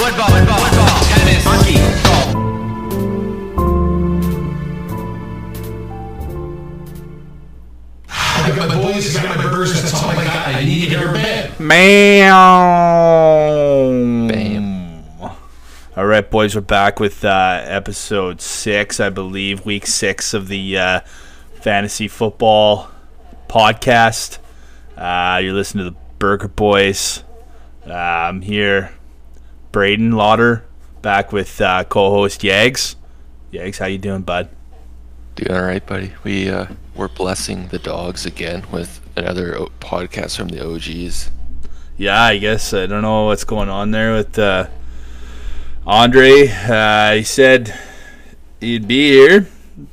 football, football, football, tennis, hockey, golf. I got my boys, I got my burgers, that's all I got. I need to go to bed. Bam. Bam. All right, boys, we're back with uh, episode six, I believe, week six of the uh, fantasy football podcast. Uh, you're listening to the Burger Boys. Uh, I'm here, Braden Lauder, back with uh, co-host Yags. Yags, how you doing, bud? Doing all right, buddy. We uh, we're blessing the dogs again with another o- podcast from the OGs. Yeah, I guess I don't know what's going on there with uh, Andre. Uh, he said he'd be here,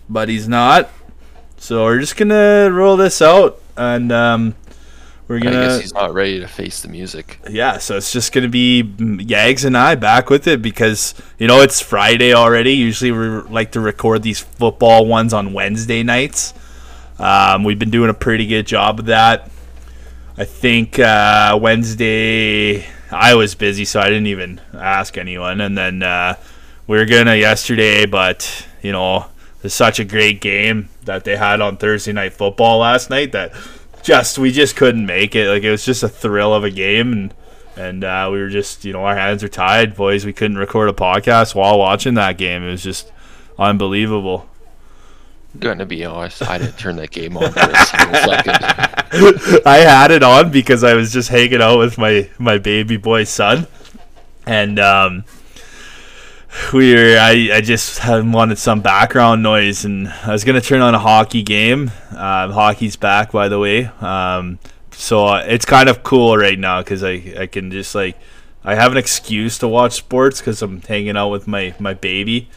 but he's not. So we're just gonna roll this out, and um, we're I gonna guess he's not ready to face the music. yeah. So it's just gonna be Yags and I back with it because you know it's Friday already. Usually we like to record these football ones on Wednesday nights. Um, we've been doing a pretty good job of that. I think uh, Wednesday I was busy, so I didn't even ask anyone. And then uh, we were gonna yesterday, but you know, it's such a great game that they had on Thursday night football last night that just we just couldn't make it. Like it was just a thrill of a game, and and uh, we were just you know our hands are tied, boys. We couldn't record a podcast while watching that game. It was just unbelievable. To be honest, I didn't turn that game on for a single second. I had it on because I was just hanging out with my my baby boy son, and um, we were. I I just wanted some background noise, and I was gonna turn on a hockey game. Uh, hockey's back, by the way. Um, so uh, it's kind of cool right now because I I can just like I have an excuse to watch sports because I'm hanging out with my my baby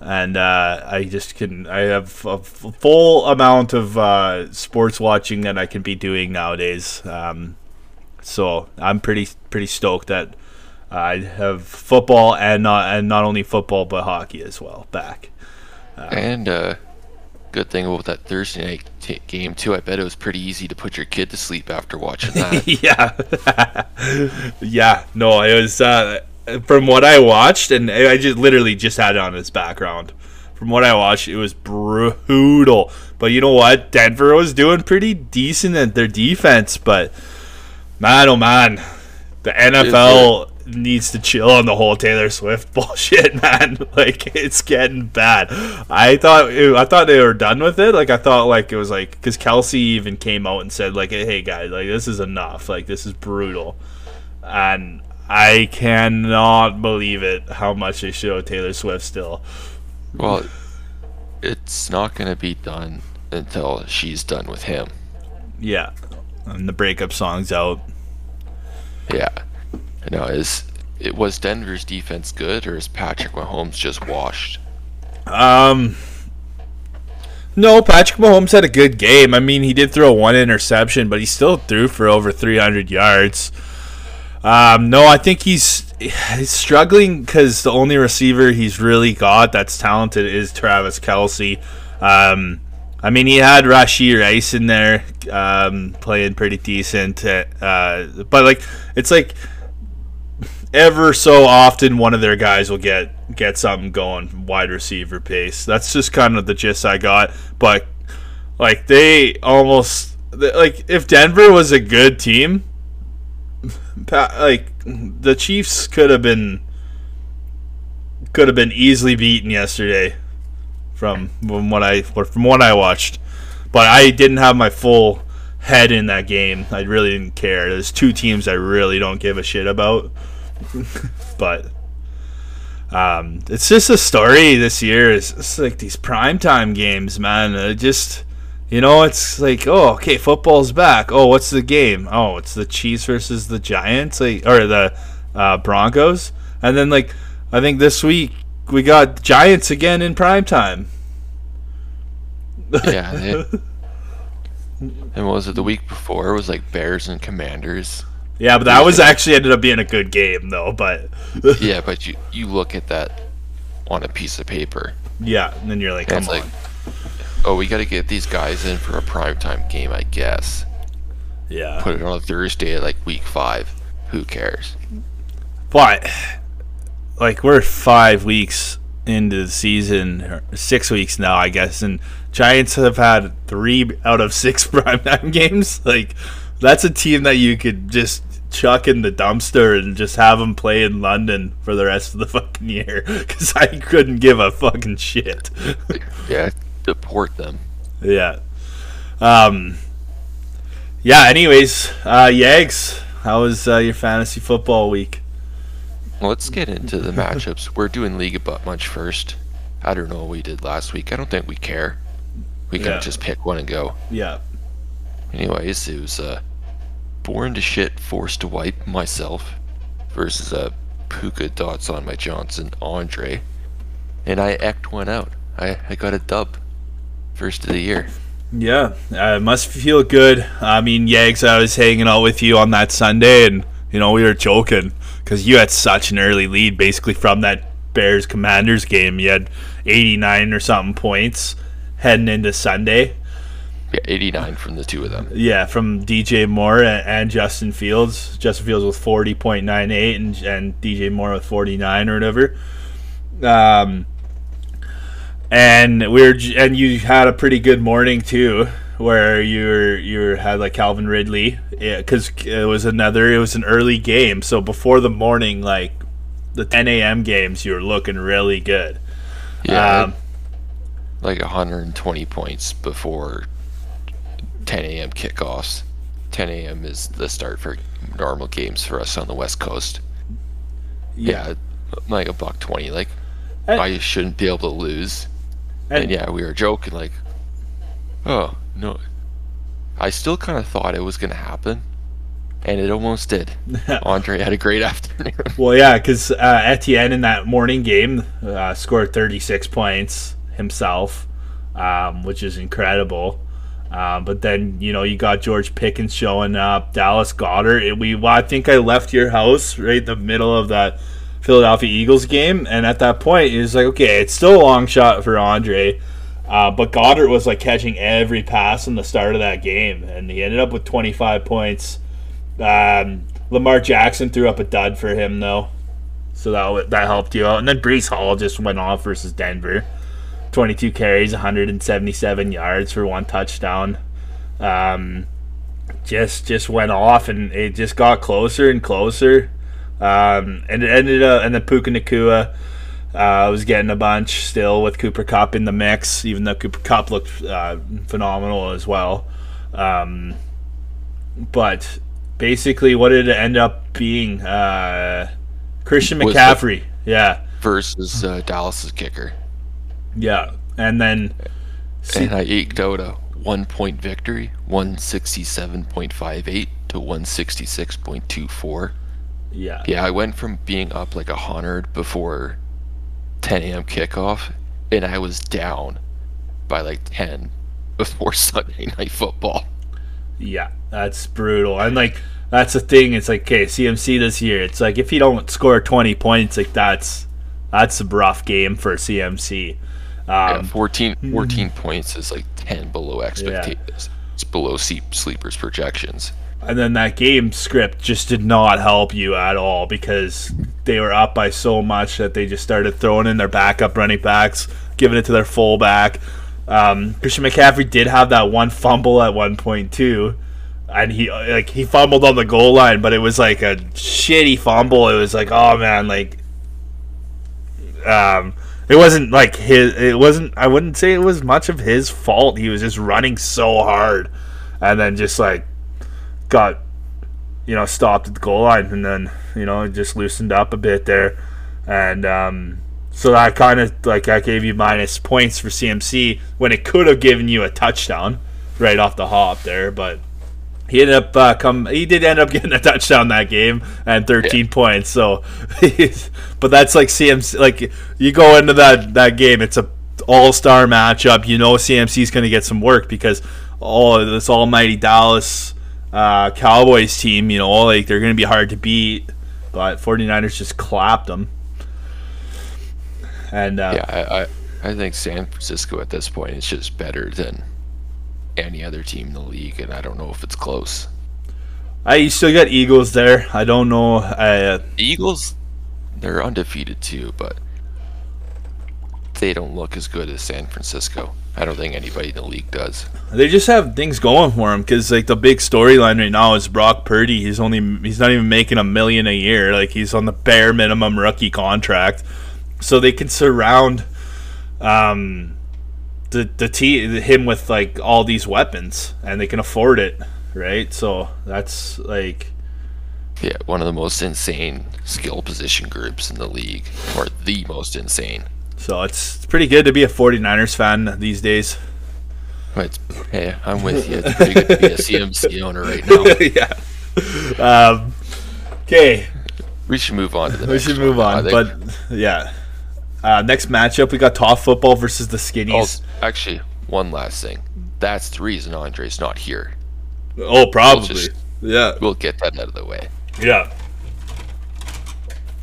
and uh, I just can I have a full amount of uh, sports watching that I can be doing nowadays. Um, so I'm pretty pretty stoked that I have football and not and not only football but hockey as well back. and uh, good thing about that Thursday night t- game too. I bet it was pretty easy to put your kid to sleep after watching that. yeah, yeah. No, it was uh, from what I watched, and I just literally just had it on as background. From what I watched, it was brutal. But you know what? Denver was doing pretty decent at their defense, but man, oh man, the NFL needs to chill on the whole Taylor Swift bullshit, man. Like it's getting bad. I thought I thought they were done with it. Like I thought like it was like because Kelce even came out and said like, "Hey guys, like this is enough. Like this is brutal," and I cannot believe it how much they show Taylor Swift still. well, it's not going to be done until she's done with him. Yeah, and the breakup song's out. Yeah. No, is it was Denver's defense good or is Patrick Mahomes just washed? Um, no, Patrick Mahomes had a good game. I mean, he did throw one interception, but he still threw for over 300 yards. Um, no, I think he's he's struggling because the only receiver he's really got that's talented is Travis Kelce. Um, I mean, he had Rashee Rice in there um, playing pretty decent, uh, but like it's like ever so often one of their guys will get get something going wide receiver pace. That's just kind of the gist I got. But like they almost like if Denver was a good team, like the Chiefs could have been could have been easily beaten yesterday from from what I from what I watched. But I didn't have my full head in that game. I really didn't care. There's two teams I really don't give a shit about. but um, it's just a story this year. It's, it's like these primetime games, man. It just you know, it's like, oh, okay, football's back. Oh, what's the game? Oh, it's the Chiefs versus the Giants, like or the uh, Broncos. And then like I think this week we got Giants again in primetime. Yeah. They, and what was it the week before? It was like Bears and Commanders. Yeah, but that was actually ended up being a good game though. But Yeah, but you you look at that on a piece of paper. yeah, and then you're like, come on. like, oh, we got to get these guys in for a primetime game, I guess. yeah. Put it on a Thursday at like week five. Who cares? But like we're five weeks into the season, or six weeks now, I guess, and Giants have had three out of six primetime games. Like that's a team that you could just chuck in the dumpster and just have them play in London for the rest of the fucking year because I couldn't give a fucking shit. Yeah, deport them. yeah. Um. Yeah. Anyways, uh, Yags, how was uh, your fantasy football week? Let's get into the matchups. We're doing League of Much first. I don't know what we did last week. I don't think we care. We can Yeah. just pick one and go. Yeah. Anyways, it was uh, Born to Shit, Forced to Wipe myself versus a Puka Dots on my Johnson Andre. And I eked one out. I, I got a dub. First of the year. Yeah, uh, it must feel good. I mean, Yags, I was hanging out with you on that Sunday, and you know we were joking because you had such an early lead, basically from that Bears Commanders game. You had 89 or something points heading into Sunday. Yeah, 89 from the two of them. Yeah, from DJ Moore and, Justin Fields. Justin Fields with 40.98 and and DJ Moore with 49 or whatever. Um, and we were j- and you had a pretty good morning too, where you were you were, had like Calvin Ridley, because it was another it was an early game, so before the morning like the 10 a.m. games, you were looking really good. Yeah, Um, like 120 points before 10 a.m. kickoffs. 10 a.m. is the start for normal games for us on the West Coast. Yeah, like a buck 20. Like, And- I shouldn't be able to lose. And- And yeah, we were joking, like, oh, no. I still kind of thought it was going to happen, and it almost did. Andre had a great afternoon. Well, yeah, because uh, Etienne in that morning game uh, scored 36 points himself, um, which is incredible. Um, but then you know you got George Pickens showing up, Dallas Goedert. It- we I think I left your house right in the middle of that Philadelphia Eagles game, and at that point it was like, okay, it's still a long shot for Andre. Uh, but Goddard was like catching every pass in the start of that game, and he ended up with 25 points. Um, Lamar Jackson threw up a dud for him though, so that that helped you out. And then Breece Hall just went off versus Denver, 22 carries, 177 yards for one touchdown. Um, just just went off, and it just got closer and closer. Um, and it ended up, and then Puka Nacua uh, was getting a bunch still with Cooper Kupp in the mix, even though Cooper Kupp looked uh, phenomenal as well. Um, but basically, what did it end up being? Uh, Christian McCaffrey, yeah, versus uh, Dallas's kicker. Yeah, and then And I eked out a one point victory, 167.58 to 166.24. yeah, Yeah, I went from being up like a hundred before 10 a.m. kickoff, and I was down by like 10 before Sunday night football. Yeah, that's brutal. And like that's the thing. It's like okay, CMC this year. It's like if you don't score twenty points, like that's that's a rough game for CMC. Yeah, Um, 14, 14 points is like 10 below expectations. It's below sleep, sleepers projections. and then that game script just did not help you at all because they were up by so much that they just started throwing in their backup running backs, giving it to their fullback. Um, Christian McCaffrey did have that one fumble at one point too, and he like he fumbled on the goal line, but it was like a shitty fumble. It was like, oh man, like, um, it wasn't like his. It wasn't. I wouldn't say it was much of his fault. He was just running so hard, and then just like got you know stopped at the goal line, and then you know just loosened up a bit there, and um, so that kind of like I gave you minus points for CMC when it could have given you a touchdown right off the hop there, but he ended up uh, come. He did end up getting a touchdown that game and 13 points. So, but that's like CMC. Like you go into that that game, it's a all star matchup. You know CMC is going to get some work because all this almighty Dallas uh, Cowboys team. You know, like they're going to be hard to beat. But 49ers just clapped them. And uh, Yeah, I, I, I think San Francisco at this point is just better than any other team in the league, and I don't know if it's close. I you still got Eagles there. I don't know. Uh, Eagles, they're undefeated too, but they don't look as good as San Francisco. I don't think anybody in the league does. They just have things going for them because like the big storyline right now is Brock Purdy. He's only he's not even making a million a year. Like he's on the bare minimum rookie contract, so they can surround um the the t him with like all these weapons and they can afford it, right? So that's like Yeah, one of the most insane skill position groups in the league, or the most insane. so it's, it's pretty good to be a 49ers fan these days. But hey, I'm with you. It's pretty good to be a CMC owner right now. yeah. Um, okay, We should move on to the we should move one. On. But yeah, uh, next matchup we got Top Football versus the Oh, Skinnies. actually, one last thing. That's the reason Andre's not here. Oh, probably. just- yeah, We'll get that out of the way. yeah.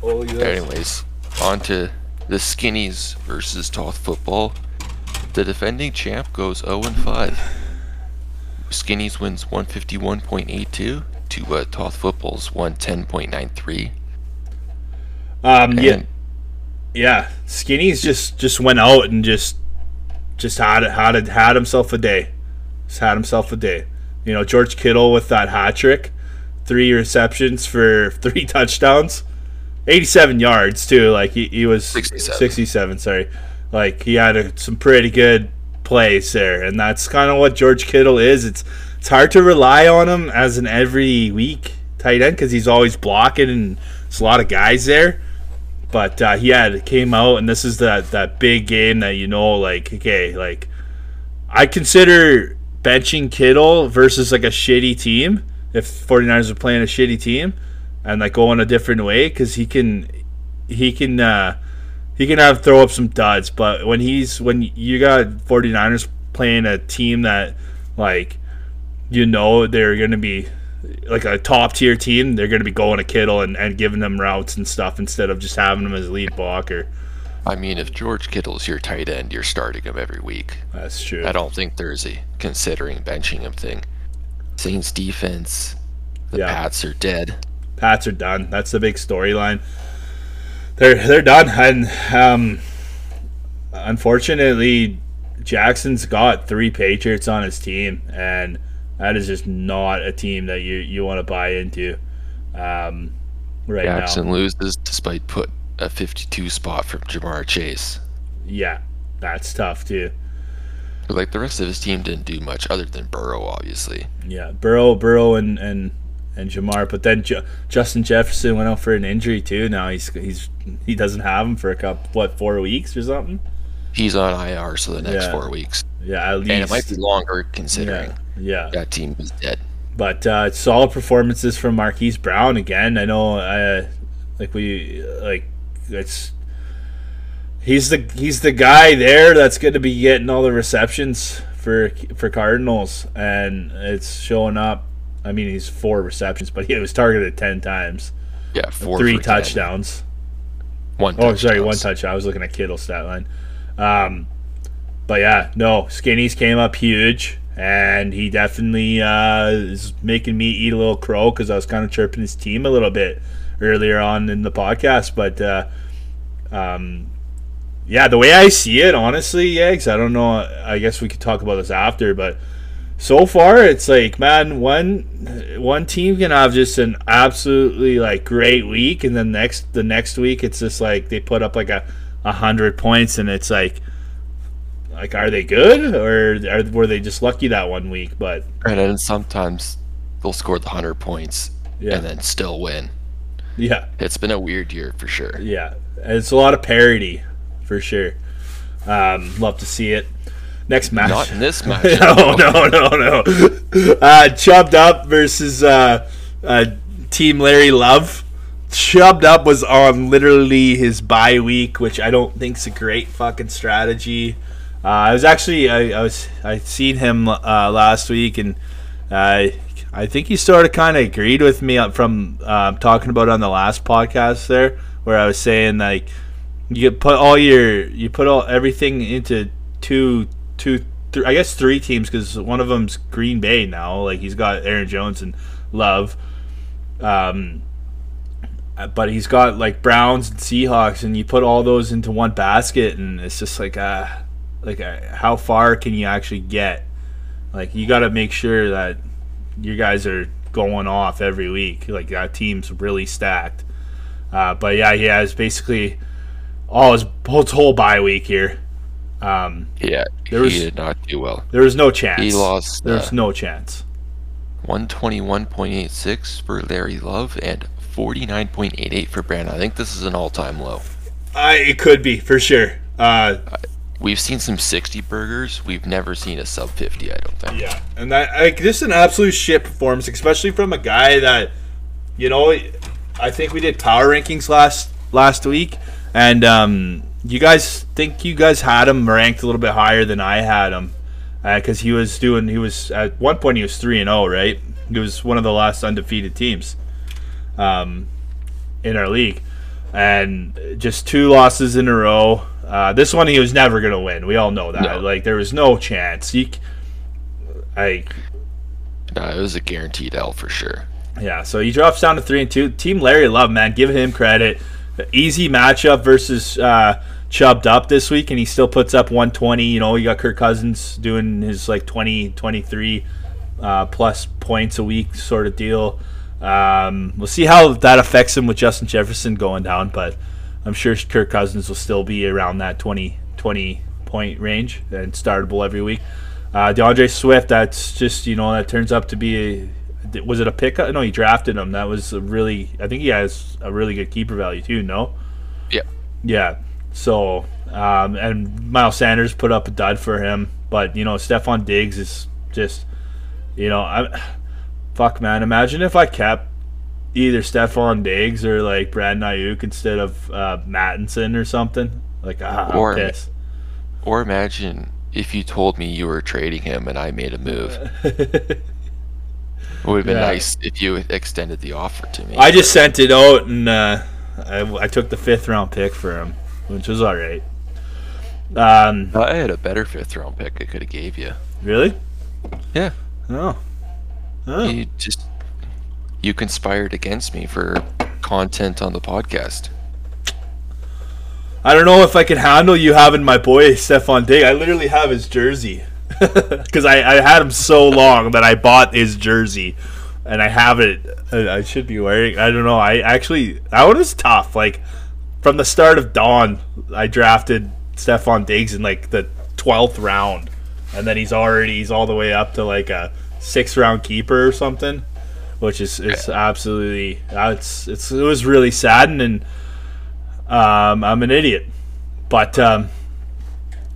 Oh yeah. Anyways, on to the Skinnies versus Toth Football. The defending champ goes 0 and 5. Skinnies wins 151.82 to uh, Toth Football's 110.93. Um, And yeah. Skinny's just just went out and just just had had had himself a day. Just had himself a day. You know, George Kittle with that hat trick, three receptions for three touchdowns, eighty-seven yards too. Like he, he was 67. 67, Sorry, like he had a, some pretty good plays there, and that's kind of what George Kittle is. It's it's hard to rely on him as an every week tight end because he's always blocking and there's a lot of guys there but uh, he had came out and this is that that big game that you know like okay like i consider benching kittle versus like a shitty team if 49ers are playing a shitty team and like going a different way because he can he can uh he can have throw up some duds but when he's when you got 49ers playing a team that like you know they're to be like a top tier team, they're going to be going to Kittle and, and giving them routes and stuff instead of just having him as lead blocker. I mean, if George Kittle's your tight end, you're starting him every week. That's true. I don't think there's a considering benching him thing. Saints defense, the Yeah. Pats are dead. Pats are done. That's the big storyline. They're they're done, and um, unfortunately, Jackson's got three Patriots on his team, and that is just not a team that you you want to buy into. Um, right now. Jackson now, loses despite put a 52 spot from Ja'Marr Chase. yeah, that's tough too. But, like the rest of his team didn't do much other than Burrow, obviously. Yeah, Burrow, Burrow, and and and Jamar. But then Ju- Justin Jefferson went out for an injury too. Now he's he's he doesn't have him for a couple what four weeks or something. He's on IR, so the next Yeah. four weeks, Yeah, at least. and it might be longer considering yeah, yeah. that team is dead. But uh, solid performances from Marquise Brown again. I know, uh, like we like it's he's the he's the guy there that's going to be getting all the receptions for for Cardinals, and it's showing up. I mean, he's four receptions, but he was targeted ten times, Yeah, four three for 10. touchdowns. One. Oh, sorry, one touchdowns. touchdown. I was looking at Kittle's stat line. Um, but yeah, no, Skinny's came up huge, and he definitely uh, is making me eat a little crow because I was kind of chirping his team a little bit earlier on in the podcast. But uh, um, yeah, the way I see it, honestly, Yags, I don't know. I guess we could talk about this after, but so far it's like man one one team can have just an absolutely like great week and then next the next week it's just like they put up like a, a hundred points and it's like like are they good or are, were they just lucky that one week but And then sometimes they'll score the hundred points Yeah. and then still win. yeah It's been a weird year for sure. yeah it's a lot of parity for sure um love to see it next match Not in this match. no, no, no, no. Uh, Chubbed Up versus uh, uh, Team Larry Love. Chubbed Up was on literally his bye week, which I don't think's a great fucking strategy. Uh, I was actually I, I was I seen him uh, last week, and uh, I think he sort of kind of agreed with me from uh, talking about on the last podcast there, where I was saying like you put all your you put all everything into two two I guess three teams because one of them's Green Bay now like he's got Aaron Jones and Love um but he's got like Browns and Seahawks, and you put all those into one basket, and it's just like, uh, like uh, how far can you actually get? Like you got to make sure that you guys are going off every week. Like that team's really stacked. Uh, but yeah, he has basically all his whole, bye week here. Um, Yeah, There was- he did not do well. there was no chance. He lost, There's uh, no chance. 121.86 for Larry Love and 49.88 for Brandon. I think this is an all-time low. I it could be for sure. Uh, We've seen some 60 burgers. We've never seen a sub 50. I don't think. Yeah, and that like this is an absolute shit performance, especially from a guy that, you know, I think we did power rankings last last week, and um, you guys think you guys had him ranked a little bit higher than I had him, because he was doing he was at one point he was three and zero, right? He was one of the last undefeated teams, um, in our league, and just two losses in a row. Uh, this one he was never gonna win. We all know that. No. Like there was no chance. He, I No, it was a guaranteed L for sure. yeah. So he drops down to three and two. Team Larry Love, man, give him credit. Easy matchup versus uh, Chubbed up this week, and he still puts up 120. You know, you got Kirk Cousins doing his like 20, 23 uh, plus points a week sort of deal. Um, we'll see how that affects him with Justin Jefferson going down, but I'm sure Kirk Cousins will still be around that 20, 20 point range and startable every week. Uh, D'Andre Swift, that's just you know that turns up to be a, was it a pickup? No, he drafted him. That was a really I think he has a really good keeper value too. No, Yep. yeah. So um, and Miles Sanders put up a dud for him, but you know Stefon Diggs is just you know I fuck man. Imagine if I kept either Stefon Diggs or like Brad Aiyuk instead of uh, Mattison or something. Like ah, Or- pissed. Or imagine if you told me you were trading him and I made a move. It would have been Yeah. nice if you extended the offer to me. I just sent it out and uh, I, I took the fifth round pick for him, which was all right. Um, I had a better fifth round pick I could have gave you. really? Yeah. Oh. Oh. You just you conspired against me for content on the podcast. I don't know if I can handle you having my boy Stefon Diggs. I literally have his jersey because I, I had him so long that I bought his jersey, and I have it. I should be wearing. I don't know. I actually that one was tough. Like from the start of Dawn, I drafted Stefon Diggs in like the twelfth round, and then he's already he's all the way up to like a six round keeper or something, which is it's absolutely it's it's it was really saddening. Um, I'm an idiot. But um,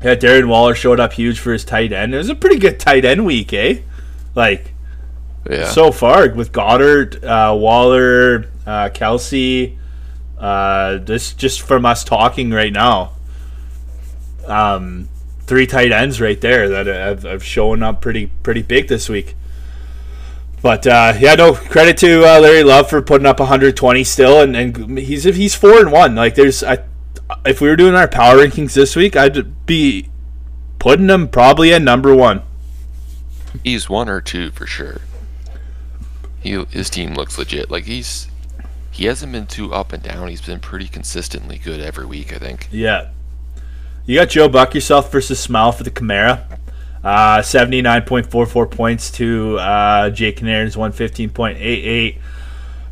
yeah, Darren Waller showed up huge for his tight end. It was a pretty good tight end week, eh? Like Yeah. so far with Goedert, uh, Waller, uh, Kelce. Uh, this just from us talking right now. Um, three tight ends right there that have, have shown up pretty pretty big this week. But uh, yeah, no credit to uh, Larry Love for putting up 120 still, and, and he's he's four and one. Like there's, I, if we were doing our power rankings this week, I'd be putting him probably at number one. He's one or two for sure. He his team looks legit. Like he's he hasn't been too up and down. He's been pretty consistently good every week. I think. Yeah. You got Joe Buck yourself versus Smile for the Camara. Uh, 79.44 points to uh, Jake Canaris, 115.88.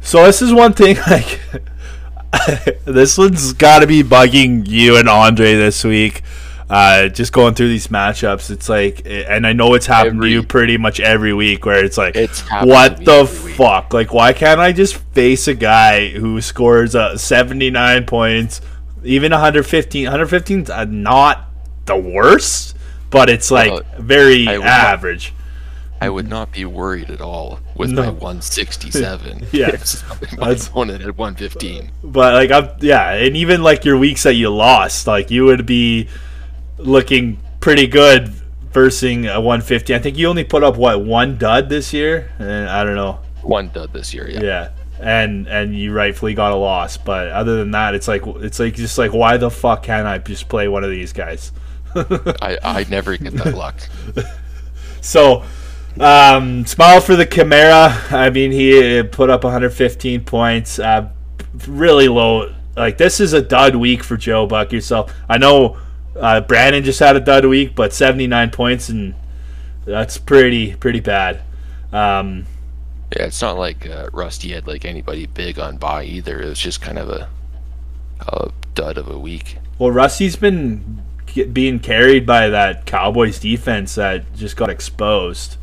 So this is one thing, like, this one's got to be bugging you and Andre this week. Uh, just going through these matchups, it's like, and I know it's happened to you pretty much every week, where it's like, It's what the every week. fuck? Like, why can't I just face a guy who scores uh, 79 points, even 115? 115 is uh, not the worst, but it's like Well, very I average. I would not be worried at all with No. my 167. Yeah. my That's- opponent at 115. But like, I'm yeah, and even like your weeks that you lost, like you would be looking pretty good versing a 150. I think you only put up what one dud this year, and I don't know. One dud this year. Yeah. Yeah, and and you rightfully got a loss. But other than that, it's like it's like just like why the fuck can't I just play one of these guys? I I never get that luck. So, um, smile for the Chimera. I mean, he uh, put up 115 points. Uh, really low. Like this is a dud week for Joe Buck yourself. I know uh, Brandon just had a dud week, but 79 points and that's pretty pretty bad. Um, Yeah, it's not like uh, Rusty had like anybody big on buy either. It was just kind of a a dud of a week. well, Rusty's been get, being carried by that Cowboys defense that just got exposed.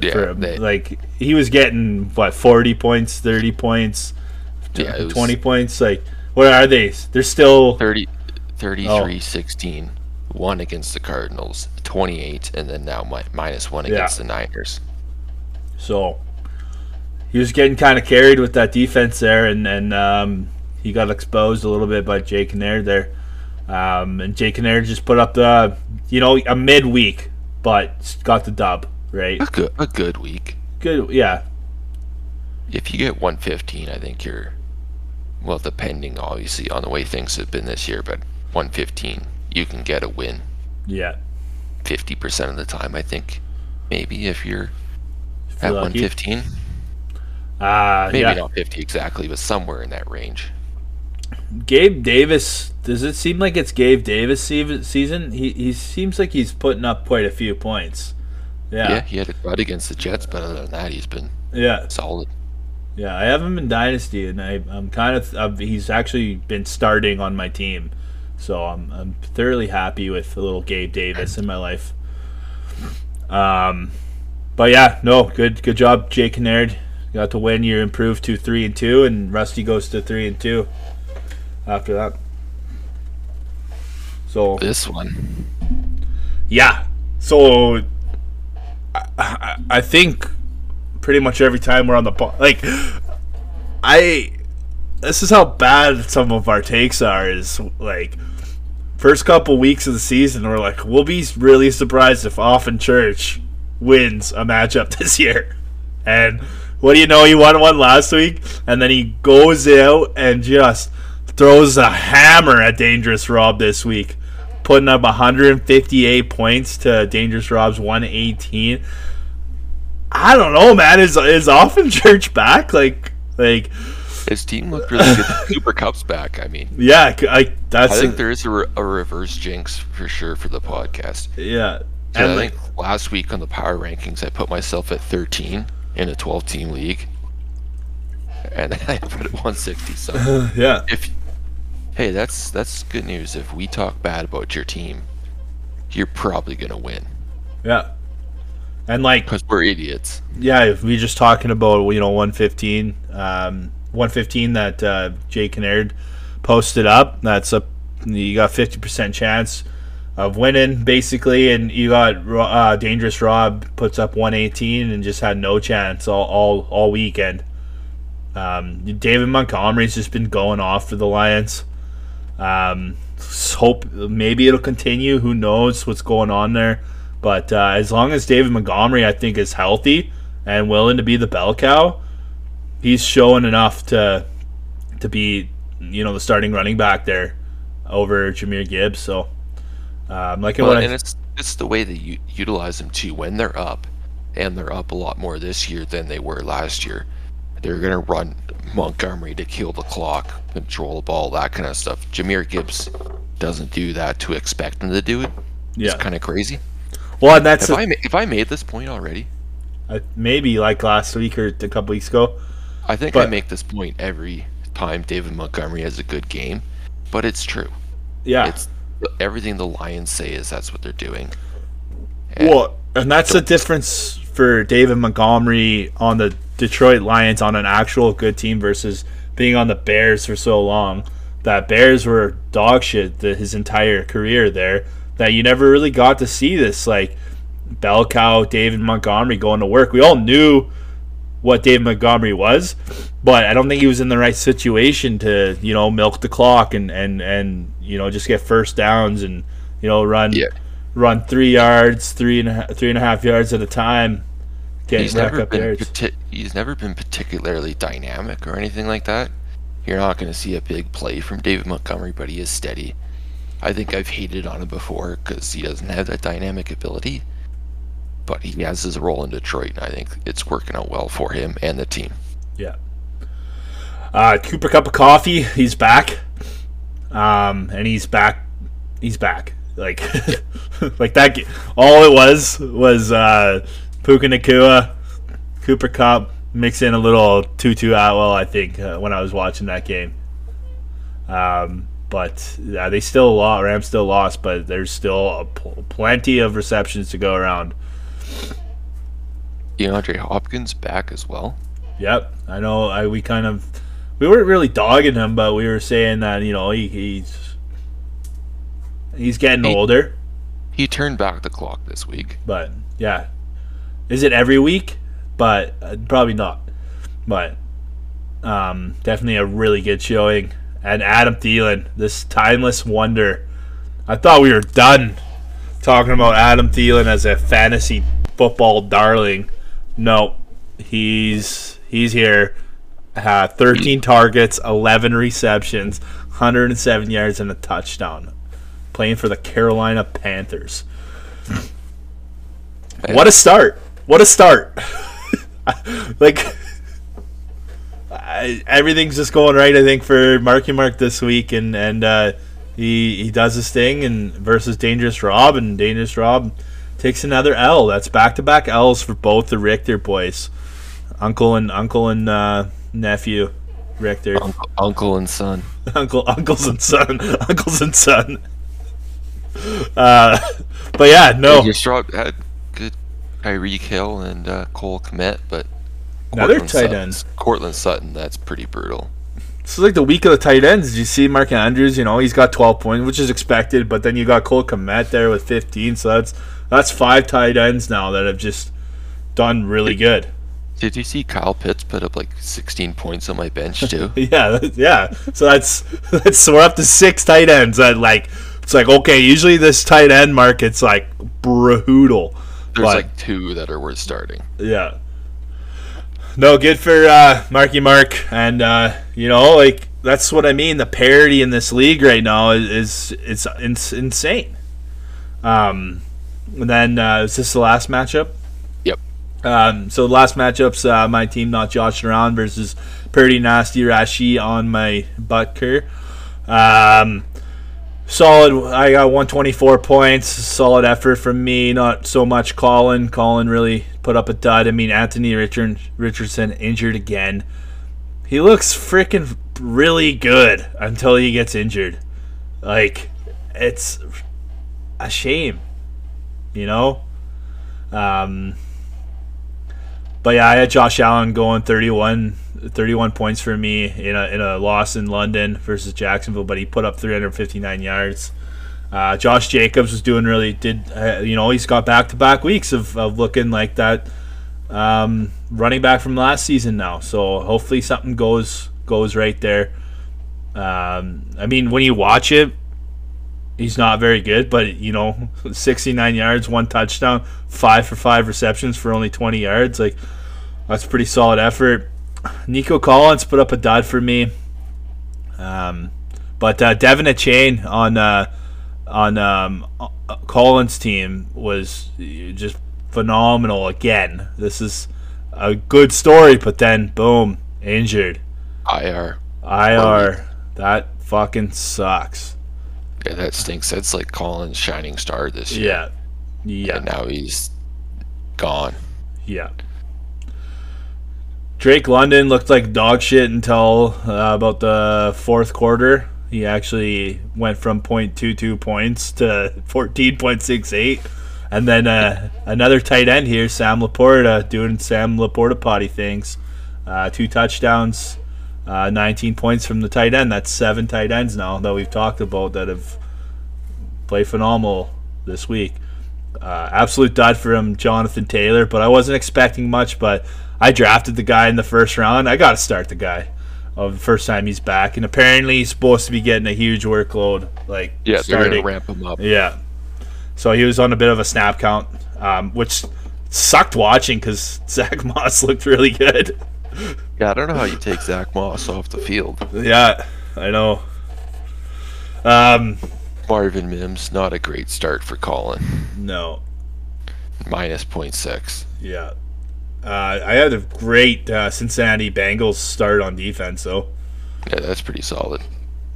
Yeah, for, they- like he was getting what 40 points, 30 points, Yeah, it was- 20 points. Like what are they? They're still 30, 33 Oh. 16, one against the Cardinals, 28, and then now mi- minus one Yeah. against the Niners. So he was getting kind of carried with that defense there, and and um, he got exposed a little bit by Jake Naird there. Um, and Jake Naird just put up the, you know, a midweek, but got the dub, right? A good, a good week. Good, yeah, If you get 115, I think you're, well, depending obviously on the way things have been this year, but 115, you can get a win yeah. 50% of the time, I think. Maybe if you're If at lucky. 115. Uh, Maybe yeah. not 50 exactly, but somewhere in that range. Gabe Davis. Does it seem like it's Gabe Davis season? He he seems like he's putting up quite a few points. Yeah, Yeah, he had a dud against the Jets, but other than that, he's been yeah. solid. Yeah, I have him in Dynasty, and I, I'm kind of uh, he's actually been starting on my team, so I'm I'm thoroughly happy with a little Gabe Davis in my life. Um, but yeah, no, good good job, Jake Kennard. Got to win. You improved to three and two, and Rusty goes to three and two. After that, so This one, yeah. So I, I, I think pretty much every time we're on the po- like I this is how bad some of our takes are is like first couple weeks of the season we're like we'll be really surprised if Often Church wins a matchup this year. And what do you know he won one last week and then he goes out and just throws a hammer at Dangerous Rob this week putting up 158 points to Dangerous Rob's 118. I don't know, man. Is is Often Church back? Like, like, his team looked really good. Super Cup's back. I mean, yeah. I that's I think a- there is a, re- a reverse jinx for sure for the podcast. Yeah, And I like, think last week on the power rankings, I put myself at 13 in a 12 team league. And I put it 160. So yeah, if hey, that's that's good news. If we talk bad about your team, you're probably gonna win yeah. And like, because we're idiots. yeah, if we just talking about you know 115, um, 115 that uh, Jay Kennard posted up. That's a you got 50 percent chance of winning basically, and you got uh, Dangerous Rob puts up 118 and just had no chance all all, all weekend. Um, David Montgomery's just been going off for the Lions. Um, hope maybe it'll continue. Who knows what's going on there? But uh, as long as David Montgomery, I think, is healthy and willing to be the bell cow, he's showing enough to to be, you know, the starting running back there over Jahmyr Gibbs. So, um, like Well, what I- and it's it's the way that you utilize them too. When they're up, and they're up a lot more this year than they were last year, they're gonna run Montgomery to kill the clock, control the ball, that kind of stuff. Jahmyr Gibbs doesn't do that to expect him to do it. yeah. It's kind of crazy. Well, and that's If a- I if I made this point already, uh, maybe like last week or a couple weeks ago. I think I make this point every time David Montgomery has a good game, but it's true. Yeah. It's everything the Lions say is that's what they're doing. And Well, and that's the difference for David Montgomery on the Detroit Lions on an actual good team versus being on the Bears for so long. That Bears were dog shit the, his entire career there. That you never really got to see this like bell cow David Montgomery going to work. We all knew what David Montgomery was, but I don't think he was in the right situation to you know milk the clock and and and you know just get first downs and you know run Yeah. run three yards, three and three and a half yards at a time, he's never up been yards. parti- he's never been particularly dynamic or anything like that. You're not going to see a big play from David Montgomery, but he is steady. I think I've hated on him before because he doesn't have that dynamic ability, but he has his role in Detroit, and I think it's working out well for him and the team. Yeah. Uh, Cooper Cup of Coffee, he's back. Um, and he's back. He's back. Like, like that. All it was was uh, Puka Nacua, Cooper Kupp, mix in a little Tutu Atwell. I think uh, when I was watching that game. Um, but they still lost. Rams still lost, but there's still a pl- plenty of receptions to go around. DeAndre Hopkins back as well. Yep, I know. I we kind of we weren't really dogging him, but we were saying that you know he, he's he's getting He- older. He turned back the clock this week. But yeah, is it every week? But uh, probably not. But um, definitely a really good showing. And Adam Thielen, this timeless wonder. I thought we were done talking about Adam Thielen as a fantasy football darling. No, he's he's here. Uh, 13 targets, 11 receptions, 107 yards, and a touchdown. Playing for the Carolina Panthers. What a start! What a start! like, I, everything's just going right. I think for Marky Mark this week, and and uh, he he does his thing, and versus Dangerous Rob, and Dangerous Rob takes another L. That's back to back L's for both the Richter boys, uncle and uncle and uh, nephew, Richter, Uncle, uncle and son. uncle uncles and son, uncles and son. Uh, but yeah, no, Just dropped had Tyreek Hill and uh, Cole Kmet, but Another Courtland tight Sutton- end. Courtland Sutton, that's pretty brutal. This is like the week of the tight ends. Did you see Mark Andrews? You know, he's got 12 points, which is expected. But then you got Cole Kmet there with 15. So that's that's five tight ends now that have just done really good. Did you see Kyle Pitts put up like 16 points on my bench too? Yeah, yeah. So that's that's so we're up to six tight ends. That like it's like okay. Usually this tight end market's like brutal. There's but- like two that are worth starting. Yeah. No, good for uh, Marky Mark, and uh, you know, like that's what I mean. The parity in this league right now is is it's, it's insane. Um, and then uh, is this the last matchup? Yep. Um, so the last matchups, uh, my team not joshing around versus Purdy Nasty Rashi on my Butker. Um, solid. I got 124 points. Solid effort from me. Not so much Colin. Colin really put up a dud. I mean, Anthony Richard, Richardson injured again. He looks freaking really good until he gets injured. Like, it's a shame. You know? Um, but yeah, I had Josh Allen going 31, 31 points for me in a, in a loss in London versus Jacksonville, but he put up 359 yards. Uh, Josh Jacobs was doing really did uh, you know he's got back to back weeks of, of looking like that um, running back from last season now. So hopefully something goes goes right there. Um, I mean, when you watch it, he's not very good, but you know, 69 yards, one touchdown, five for five receptions for only 20 yards. Like that's pretty solid effort. Nico Collins put up a dud for me. Um, but uh, De'Von Achane on uh, on um, Collins' team was just phenomenal again. This is a good story, but then boom, injured. IR. IR. That fucking sucks. That stinks. That's like Colin's shining star this year. Yeah. Yeah. And now he's gone. Yeah. Drake London looked like dog shit until uh, about the fourth quarter. He actually went from 0.22 points to 14.68. And then uh, another tight end here, Sam Laporta, doing Sam Laporta potty things. Uh, two touchdowns, uh, 19 points from the tight end. That's seven tight ends now that we've talked about that have played phenomenal this week. Uh, absolute dud for him, Jonathan Taylor. But I wasn't expecting much. But I drafted the guy in the first round. I got to start the guy. Of the first time he's back, and apparently he's supposed to be getting a huge workload. Like Yeah, they're starting. gonna ramp him up. Yeah. So he was on a bit of a snap count, um, which sucked watching because Zack Moss looked really good. Yeah, I don't know how you take Zack Moss off the field. Yeah, I know. Um, Marvin Mims, not a great start for Colin. no. Minus 0.6. Yeah. Uh, I had a great uh, Cincinnati Bengals start on defense, though. Yeah, that's pretty solid.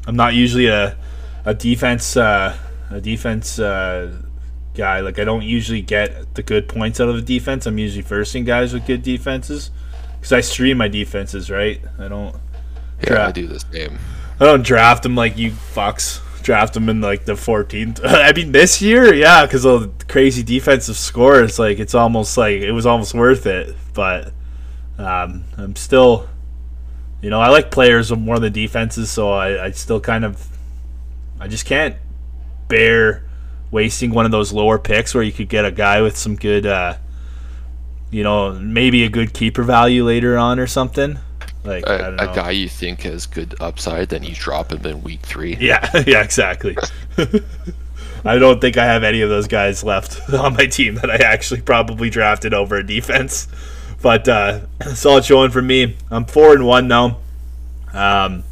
I'm not usually a a defense uh, a defense uh, guy. Like I don't usually get the good points out of the defense. I'm usually firsting guys with good defenses because I stream my defenses. Right? I don't. Yeah, I do this game. I don't draft them like you fucks. Draft them in like the 14th. I mean, this year, yeah, because of the crazy defensive scores. Like it's almost like it was almost worth it. But um, I'm still, you know, I like players more than defenses, so I, I still kind of, I just can't bear wasting one of those lower picks where you could get a guy with some good, uh, you know, maybe a good keeper value later on or something. Like I A, a guy you think has good upside, then you drop him in week three. Yeah, yeah, exactly. I don't think I have any of those guys left on my team that I actually probably drafted over a defense. But uh, solid showing for me. I'm four and one now. Um,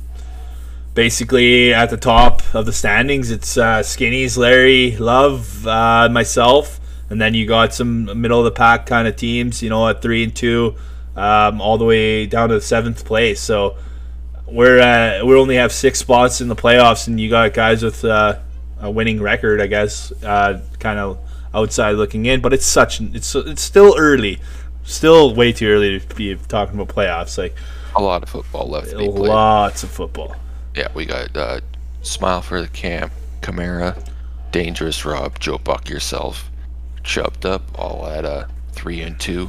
basically at the top of the standings, it's uh, Skinnies, Larry, Love, uh, myself, and then you got some middle of the pack kind of teams. You know, at three and two, um, all the way down to seventh place. So we're uh, we only have six spots in the playoffs, and you got guys with uh, a winning record, I guess, uh, kind of outside looking in. But it's such it's it's still early, still way too early to be talking about playoffs. Like A lot of football left to be played. lots of football. Yeah, we got uh, Smile for the Camp, Kamara, Dangerous Rob, Joe Buck yourself, Chubbed Up, all at a 3 and 2,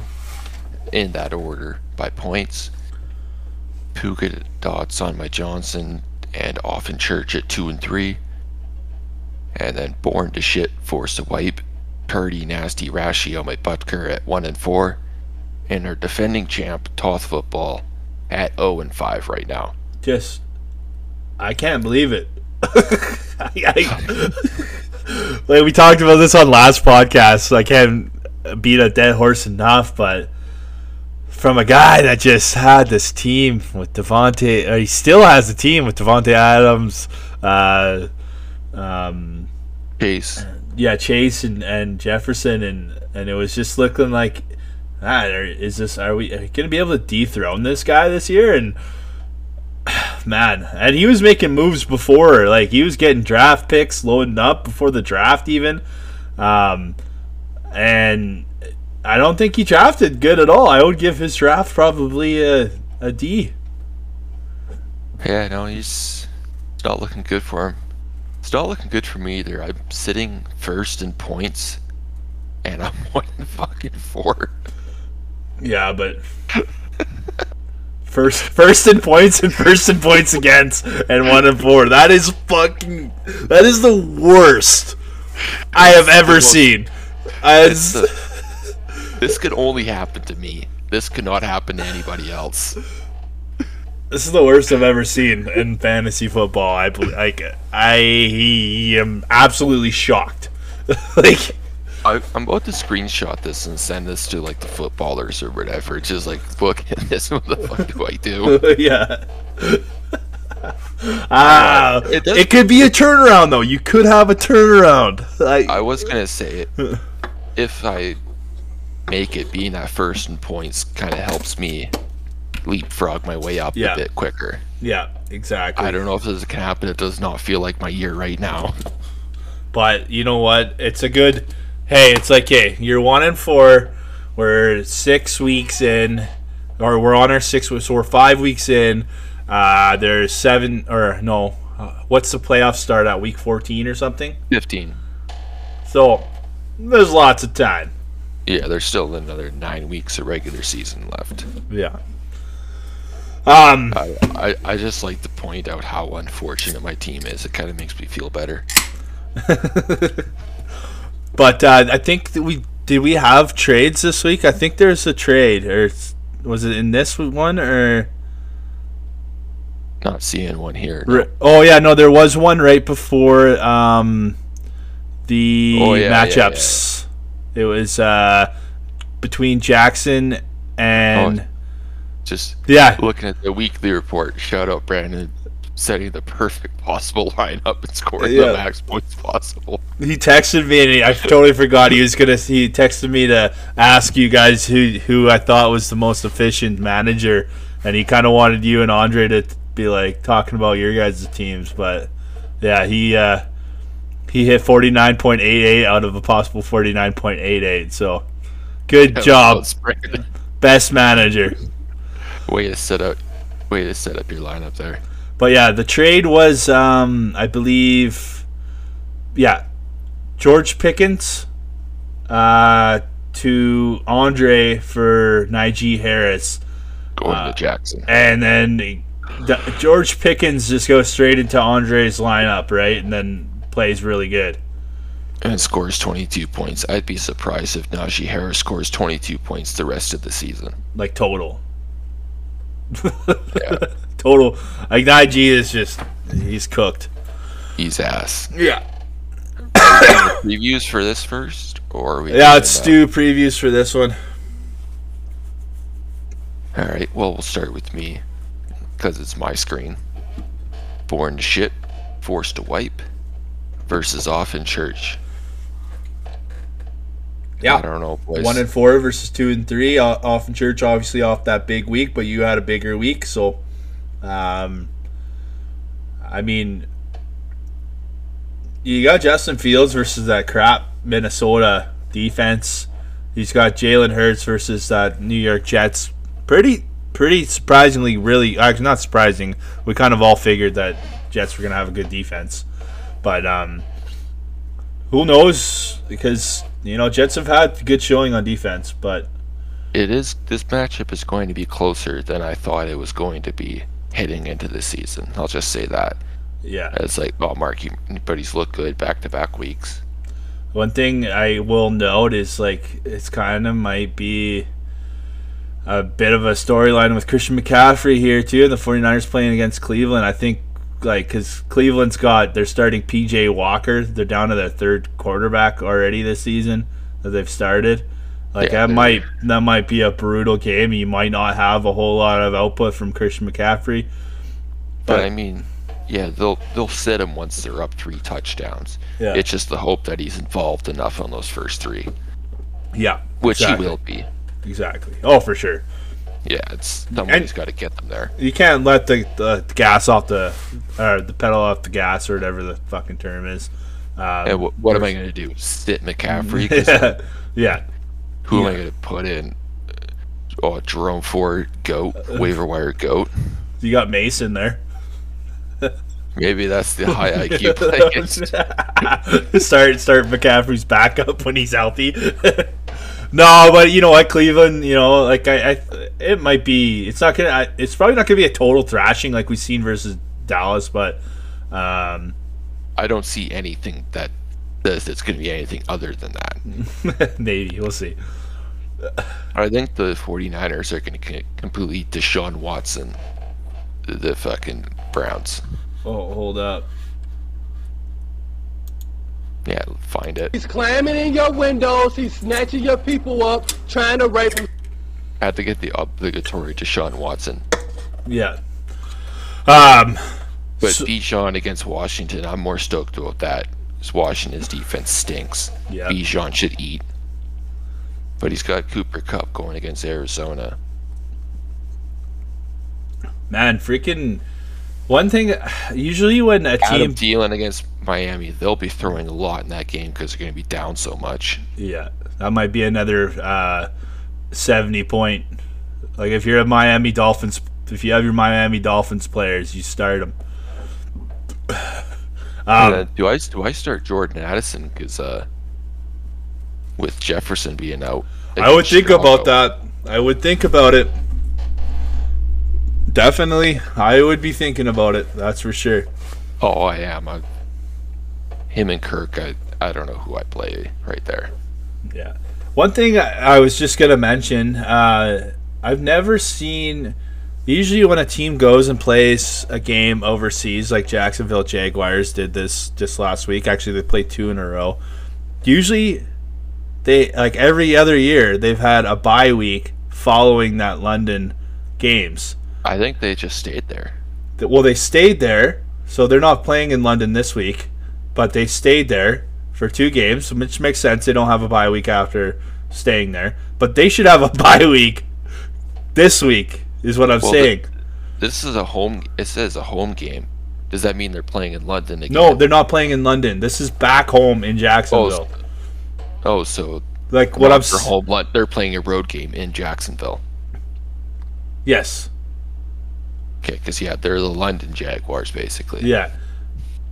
in that order by points. Puka Dots on my Johnson, and off in Church at 2 and 3. And then Born to Shit, Forced to Wipe, Purdy Nasty Rashi on my Butker at 1 and 4. And our defending champ, Toth Football, at 0 and 5 right now. Just I can't believe it. I- I- like we talked about this on last podcast, so I can't beat a dead horse enough, but from a guy that just had this team with Devonte, he still has a team with Davante Adams, uh, um, Chase. yeah, Chase and, and Jefferson, and and it was just looking like, ah, are- is this are we, are we gonna be able to dethrone this guy this year? And man, and he was making moves before, like he was getting draft picks loading up before the draft even, um, and I don't think he drafted good at all. I would give his draft probably a a D. Yeah, no, he's it's not looking good for him. It's not looking good for me either. I'm sitting first in points, and I'm one in fucking four. Yeah, but first first in points and first in points against and one and four. That is fucking that is the worst I have ever seen. As This could only happen to me. This could not happen to anybody else. this is the worst I've ever seen in fantasy football. I like I am absolutely shocked. like I, I'm about to screenshot this and send this to like the footballers or whatever. Just like, look at this. What the fuck do I do? yeah. ah, It it, could be a turnaround though. You could have a turnaround. Like, I was gonna say it. If I make it, being that first in points kind of helps me leapfrog my way up Yeah. a bit quicker. yeah, exactly. I don't know if this can happen. It does not feel like my year right now. But you know what? It's a good. Hey, it's like hey, you're one and four. We're six weeks in, or we're on our six. So we're five weeks in. Uh, there's seven or no. Uh, what's the playoff start at week 14 or something? 15. So there's lots of time. Yeah, there's still another nine weeks of regular season left. Yeah. Um. I, I, I just like to point out how unfortunate my team is. It kind of makes me feel better. But uh, I think that we did we have trades this week. I think there's a trade, or was it in this one or? Not seeing one here. R- Oh yeah, no, there was one right before um, the Oh, yeah, yeah, matchups. It was uh, between Jackson and Oh. Just yeah, looking at the weekly report, shout out Brandon setting the perfect possible lineup and scoring Yeah. the max points possible. he texted me and he, I totally forgot he was gonna. He texted me to ask you guys who who I thought was the most efficient manager, and he kind of wanted you and Andre to be like talking about your guys' teams, but yeah, he uh, he hit forty nine point eight eight out of a possible forty nine point eight eight. So good job, best manager. Way to set up, way to set up your lineup there. But yeah, the trade was, um, I believe, yeah, George Pickens uh, to Andre for Najee Harris, Going Uh, to Jackson. and then the- George Pickens just goes straight into Andre's lineup, right, and then plays really good. and scores 22 points. I'd be surprised if Najee Harris scores 22 points the rest of the season. like total. Yeah. total. Like Najee is just he's cooked. He's ass. Yeah. Reviews for this first, or we Yeah, let's do previews for this one. All right. Well, we'll start with me because it's my screen. Born to shit, forced to wipe, versus off in church. I don't know, boys. One and four versus two and three. Off in church, obviously off that big week, but you had a bigger week, so um, I mean, you got Justin Fields versus that crap Minnesota defense. He's got Jalen Hurts versus that New York Jets. Pretty, pretty surprisingly, really, actually not surprising. We kind of all figured that Jets were gonna have a good defense, but um, who knows? Because you know Jets have had good showing on defense, but it is this matchup is going to be closer than I thought it was going to be heading into the season. I'll just say that. yeah. It's like, oh, Mark, you, but he's looked good back to back weeks. One thing I will note is like it's kind of might be a bit of a storyline with Christian McCaffrey here too, and the 49ers playing against Cleveland. I think like because Cleveland's got they're starting PJ Walker. They're down to their third quarterback already this season that they've started. Like Yeah, that might that might be a brutal game. You might not have a whole lot of output from Christian McCaffrey. But But- I mean, yeah, they'll they'll sit him once they're up three touchdowns. Yeah. It's just the hope that he's involved enough on those first three, Yeah, which exactly. he will be. exactly. Oh, for sure. Yeah, it's somebody's got to get them there. You can't let the, the gas off the or the pedal off the gas or whatever the fucking term is. Um, And what, what am I going to do? Sit McCaffrey? yeah, yeah, who am I going to put in? Oh, Jerome Ford, goat, waiver wire goat. you got Mason there. Maybe that's the high IQ play. start start McCaffrey's backup when he's healthy. No, but you know what, Cleveland. You know, like I, I it might be. It's not gonna. I- It's probably not gonna be a total thrashing like we've seen versus Dallas, but um, I don't see anything that says it's going to be anything other than that. maybe we'll see. I think the 49ers are going to completely Deshaun Watson the fucking Browns. Oh, hold up. Yeah, find it. He's climbing in your windows. He's snatching your people up, trying to rape them. Had to get the obligatory Deshaun Watson. Yeah. Um. But So- Bijan against Washington, I'm more stoked about that. 'cause Washington's defense stinks. Yeah. Bijan should eat. But he's got Cooper Kupp going against Arizona. Man, freaking. One thing, usually when a Adam team, Thielen against Miami, they'll be throwing a lot in that game because they're going to be down so much. yeah, that might be another uh, seventy point. Like if you're a Miami Dolphins, if you have your Miami Dolphins players, you start them. Um, then do I do I start Jordan Addison because uh, with Jefferson being out? I would think about that. I would think about it. Definitely, I would be thinking about it. That's for sure. Oh, I am. I, him and Kirk. I I don't know who I play right there. Yeah. One thing I, I was just gonna mention, uh, I've never seen. Usually, when a team goes and plays a game overseas, like Jacksonville Jaguars did this just last week. Actually, they played two in a row. Usually, they like every other year they've had a bye week following that London games. I think they just stayed there. Well, they stayed there, so they're not playing in London this week, but they stayed there for two games, which makes sense. They don't have a bye week after staying there, but they should have a bye week this week, is what I'm Well, saying. this is a home. It says a home game. Does that mean they're playing in London again? No, they're not playing in London. This is back home in Oh, Jacksonville. s- oh, so like what I'm home. They're playing a road game in Jacksonville. Yes. Okay, because yeah, they're the London Jaguars basically. Yeah.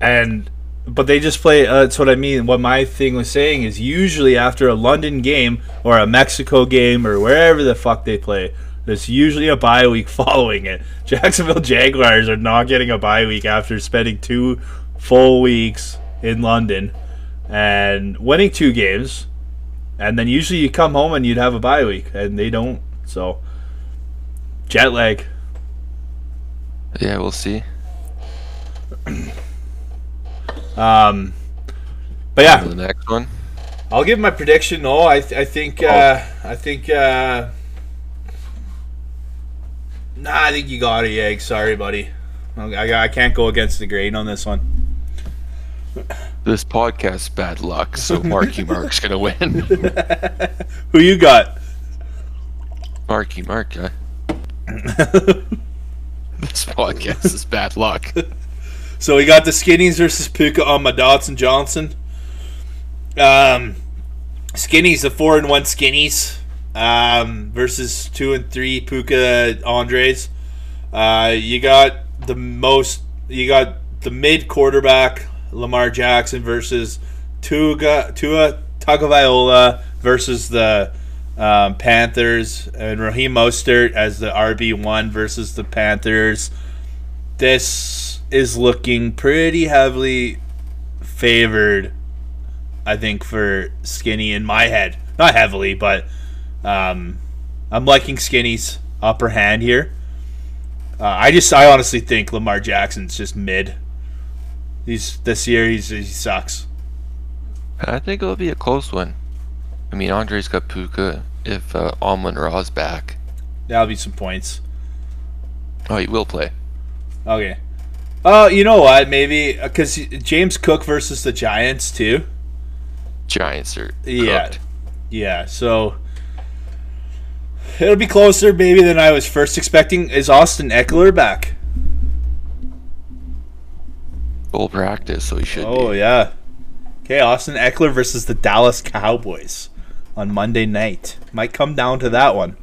And but they just play uh, that's what I mean. What my thing was saying is usually after a London game or a Mexico game or wherever the fuck they play, there's usually a bye week following it. Jacksonville Jaguars are not getting a bye week after spending two full weeks in London and winning two games. And then usually you come home and you'd have a bye week and they don't. So jet lag. Yeah, we'll see. Um but yeah, The next one. I'll give my prediction. No, I, th- I think uh, I think uh, nah. I think you got it, Yeg. Sorry, buddy. I, I can't go against the grain on this one. This podcast's bad luck, so Marky Mark's gonna win. Who you got? Marky Mark, huh? This podcast is bad luck. So we got the Skinnies versus Puka on my Dotson Johnson. Um, Skinnies, the four and one Skinnies, um, versus two and three Puka Andres. Uh, you got the most. You got the mid quarterback Lamar Jackson versus Tua Tua Tagovailoa versus the um, Panthers and Raheem Mostert as the RB one versus the Panthers. This is looking pretty heavily favored. I think for Skinny in my head, not heavily, but um, I'm liking Skinny's upper hand here. Uh, I just, I honestly think Lamar Jackson's just mid. He's this year, he's he sucks. I think it'll be a close one. I mean, Andre's got Puka. If uh, Amon Ra's back, That'll be some points. oh, he will play. Okay. Oh, you know what? Maybe uh, because James Cook versus the Giants too. Giants are Yeah. Yeah, so it'll be closer maybe than I was first expecting. Is Austin Ekeler back? Full practice, so he should Oh be. yeah. Okay, Austin Ekeler versus the Dallas Cowboys on Monday night. Might come down to that one.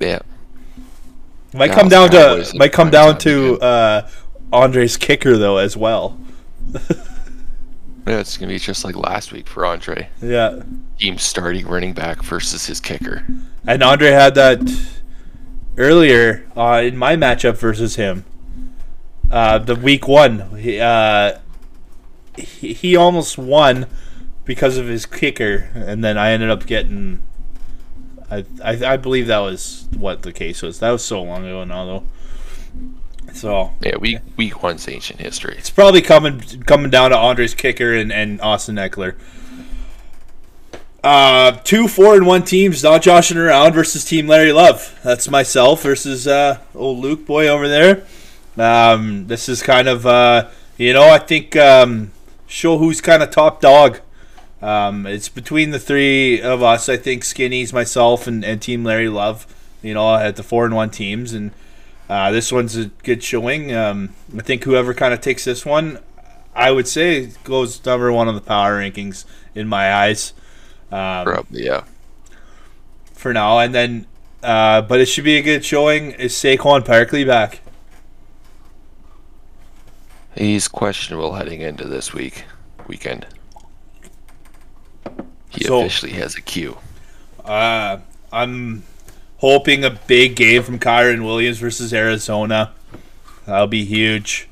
Yeah. Might Dallas come down Cowboys to might come down to uh, Andre's kicker though as well. Yeah, it's gonna be just like last week for Andre. Yeah. Team starting running back versus his kicker. And Andre had that earlier uh, in my matchup versus him. Uh, the week one, he, uh, he he almost won because of his kicker, and then I ended up getting. I, I I believe that was what the case was. That was so long ago now, though. So Yeah, week week one's ancient history. it's probably coming coming down to Andre's kicker and, and Austin Ekeler. Uh, two four and one teams not joshing around versus Team Larry Love. That's myself versus uh, old Luke boy over there. Um, this is kind of uh, you know I think um, show who's kind of top dog. Um, it's between the three of us. I think Skinny's myself and, and Team Larry Love. You know at the four and one teams and. Uh, this one's a good showing. Um, I think whoever kind of takes this one, I would say goes number one on the power rankings in my eyes um, Probably, yeah. for now. And then, uh, but it should be a good showing. Is Saquon Barkley back? He's questionable heading into this week weekend. He So- officially has a queue. Uh, I'm hoping a big game from Kyren Williams versus Arizona. That'll be huge.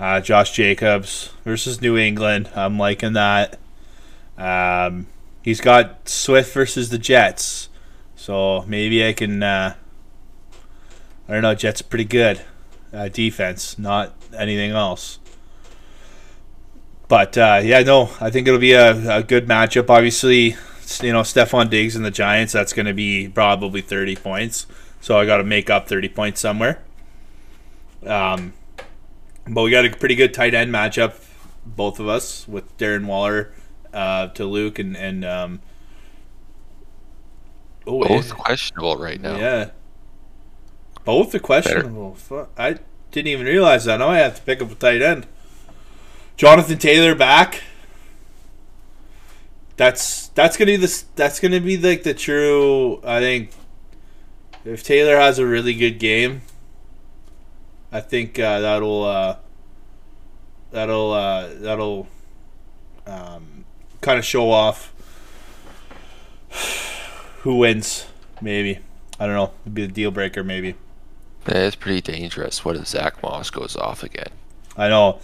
Uh, Josh Jacobs versus New England. I'm liking that. Um, he's got Swift versus the Jets. So maybe I can. Uh, I don't know. Jets are pretty good uh, defense, not anything else. But uh, yeah, no, I think it'll be a, a good matchup. Obviously, you know, Stefon Diggs and the Giants, that's going to be probably 30 points. So I got to make up 30 points somewhere. Um, but we got a pretty good tight end matchup, both of us, with Darren Waller uh, to Luke and and um, oh, Both eh, questionable right now. yeah, Both are questionable. Fuck, I didn't even realize that. Now I have to pick up a tight end. Jonathan Taylor back. That's that's gonna be the that's gonna be like the true. I think if Taylor has a really good game, I think uh, that'll uh, that'll uh, that'll um, kind of show off who wins. Maybe I don't know. It'd be a deal breaker. Maybe Yeah, it's pretty dangerous. What if Zack Moss goes off again? I know.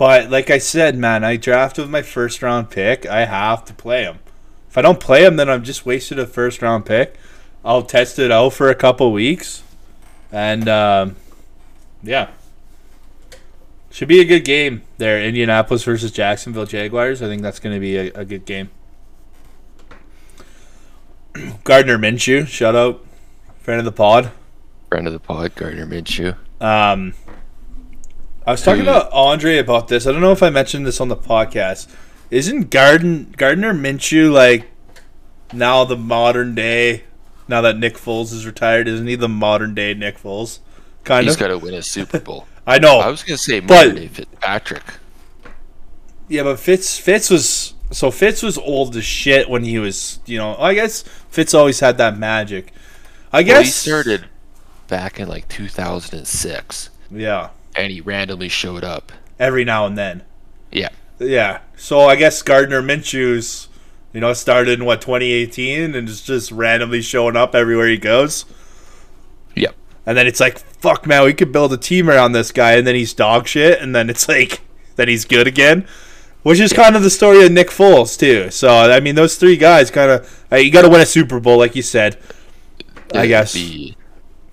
But like I said, man, I drafted with my first round pick. I have to play him. If I don't play him, then I'm just wasted a first round pick. I'll test it out for a couple weeks, and um, yeah, should be a good game there. Indianapolis versus Jacksonville Jaguars. I think that's going to be a, a good game. Gardner Minshew, shout out, friend of the pod. Friend of the pod, Gardner Minshew. Um, I was talking hmm. to Andre about this. I don't know if I mentioned this on the podcast. Isn't Garden Gardner Minshew like now the modern day? Now that Nick Foles is retired, isn't he the modern day Nick Foles? Kind He's of. He's got to win a Super Bowl. I know. I was gonna say modern day Fitzpatrick. Yeah, but Fitz Fitz was so Fitz was old as shit when he was. You know, I guess Fitz always had that magic. I guess Well, he started back in like 2006, Yeah, and he randomly showed up. every now and then. Yeah, Yeah. So I guess Gardner Minshew's, you know, started in what 2018 and is just randomly showing up everywhere he goes. yep. And then it's like, fuck man, we could build a team around this guy, and then he's dog shit, and then it's like, then he's good again. Which is kind of the story of Nick Foles too. So I mean, those three guys kind of uh, you got to win a Super Bowl, like you said. I It'd guess.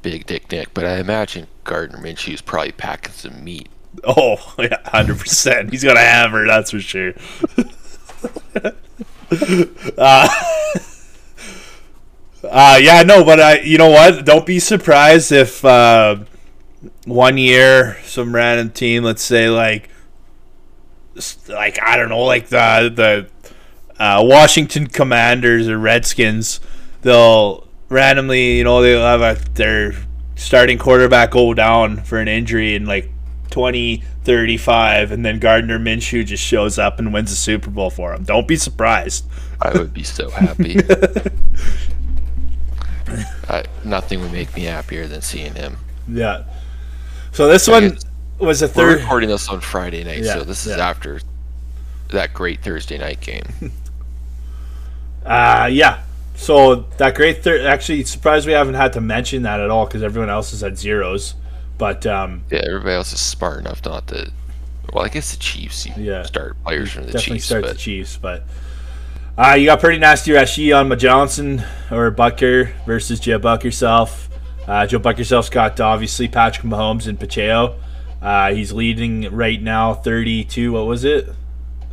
Big Dick Nick, but I imagine Gardner Minshew's probably packing some meat. Oh, yeah, hundred percent. He's going to a hammer, that's for sure. uh, uh, yeah, no, but I, you know what? Don't be surprised if uh, one year some random team, let's say like, like I don't know, like the the uh, Washington Commanders or Redskins, they'll randomly, you know, they'll have a their starting quarterback go down for an injury in like 20, 35, and then Gardner Minshew just shows up and wins the Super Bowl for him. Don't be surprised. I would be so happy. I, nothing would make me happier than seeing him. Yeah. So this Like one was a third. We're recording this on Friday night, Yeah, so this is yeah. after that great Thursday night game. Uh, yeah. So that great third. Actually, surprised we haven't had to mention that at all because everyone else is at zeros. But um, yeah, everybody else is smart enough not to. Well, I guess the Chiefs you Yeah. start players from the definitely Chiefs, start but the Chiefs. But uh, you got pretty nasty Rashi on Johnson or Butker versus Joe Buck yourself. Uh, Joe Buck yourself's got obviously Patrick Mahomes and Pacheco. Uh, he's leading right now 32. What was it?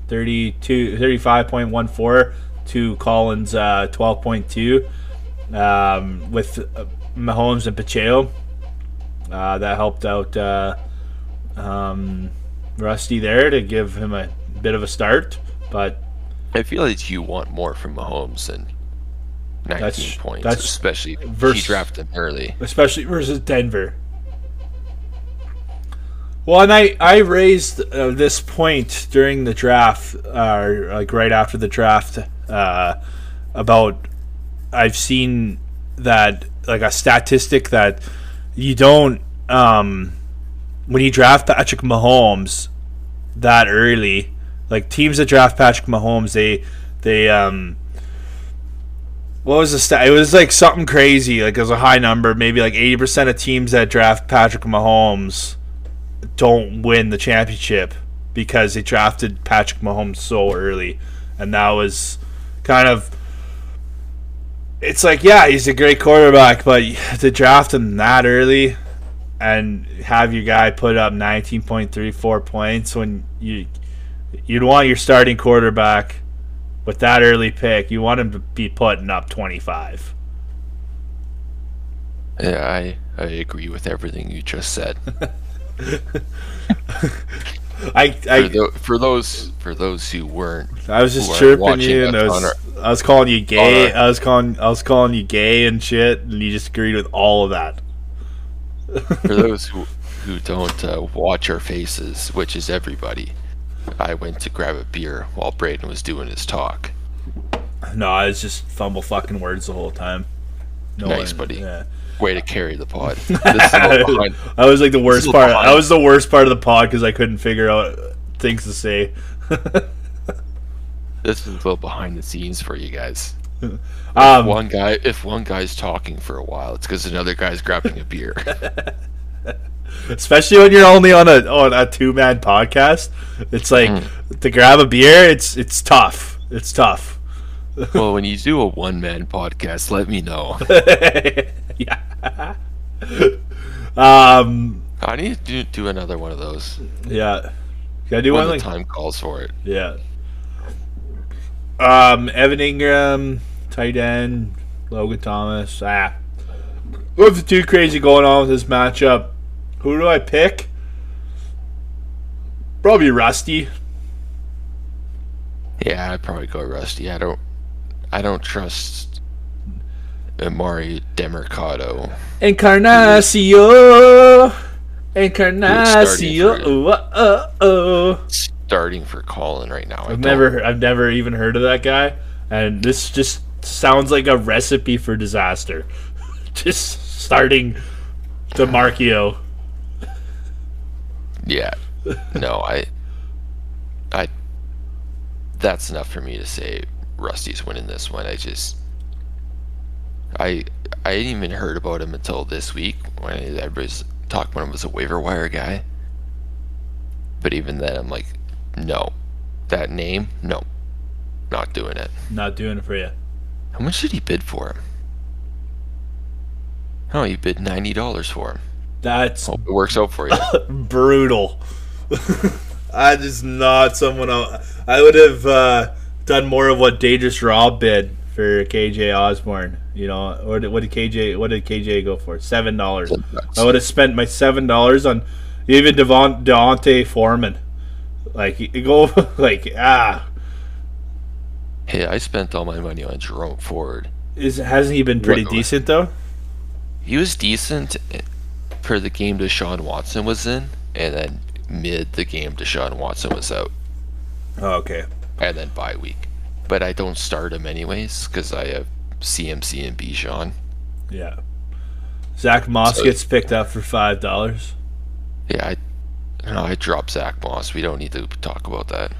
32, 35.14 to Collins uh, 12.2 um, with uh, Mahomes and Pacheco. Uh, that helped out uh, um, Rusty there to give him a bit of a start. But I feel like you want more from Mahomes than 19 That's- points, that's especially vers- he drafted him early. especially versus Denver. Well, and I I raised uh, this point during the draft, uh, like right after the draft, uh, about I've seen that like a statistic that you don't um, when you draft Patrick Mahomes that early, like teams that draft Patrick Mahomes, they they um what was the stat? It was like something crazy. Like it was a high number. Maybe like eighty percent of teams that draft Patrick Mahomes don't win the championship because they drafted Patrick Mahomes so early, and that was kind of. It's like yeah, he's a great quarterback, but to draft him that early and have your guy put up nineteen point three four points when you you'd want your starting quarterback with that early pick, you want him to be putting up 25. Yeah, I I agree with everything you just said. I for, I, tho- for those for those who weren't, I was just chirping you, and I was I was calling you gay. our- I was calling I was calling you gay and shit, and you just agreed with all of that. For those who who don't uh, watch our faces, which is everybody, I went to grab a beer while Braden was doing his talk. No, I was just fumble fucking words the whole time. No Nice, one- buddy. Yeah. Way to carry the pod. This is a little behind. I was like the worst part. behind. I was the worst part of the pod because I couldn't figure out things to say. This is a little behind the scenes for you guys. Um, One guy, if one guy's talking for a while, it's because another guy's grabbing a beer. especially when you're only on a on a two man podcast. It's like Mm. to grab a beer. It's it's tough. It's tough. well, when you do a one man podcast, let me know. yeah. Um. I need to do, do another one of those Yeah. Can I do when one the like time calls for it. yeah. Um. Evan Engram, tight end. Logan Thomas. Ah. Nothing too crazy going on with this matchup. Who do I pick? Probably Rusty. Yeah, I'd probably go Rusty. I don't, I don't trust Emari Demercado. Encarnacio. starting Encarnacio. for- Oh, oh, oh. starting for Colin right now. I I've never, I've never even heard of that guy, and this just sounds like a recipe for disaster. just starting Demarcio. Yeah. No, I. I. That's enough for me to say Rusty's winning this one. I just. I I hadn't even heard about him until this week when everybody's talking about him as a waiver wire guy. But even then, I'm like, no, that name, no, not doing it. Not doing it for you. How much did he bid for him? Oh, he bid ninety dollars for him. That's Hope it works out for you. brutal. that is not someone I, I would have uh, done more of what Dangerous Rob bid for KJ Osborne. You know, or did, what did KJ? What did KJ go for? Seven dollars. I would have spent my seven dollars on even Devon D'Onta Foreman. Like go like ah, hey, I spent all my money on Jerome Ford. is hasn't he been pretty What- decent though? He was decent for the game Deshaun Watson was in, and then mid the game Deshaun Watson was out, Oh, okay. And then bye week. But I don't start him anyways because I have CMC and Bijan. Yeah. Zack Moss So- gets picked up for five dollars. Yeah, I, no, I dropped Zack Moss. We don't need to talk about that.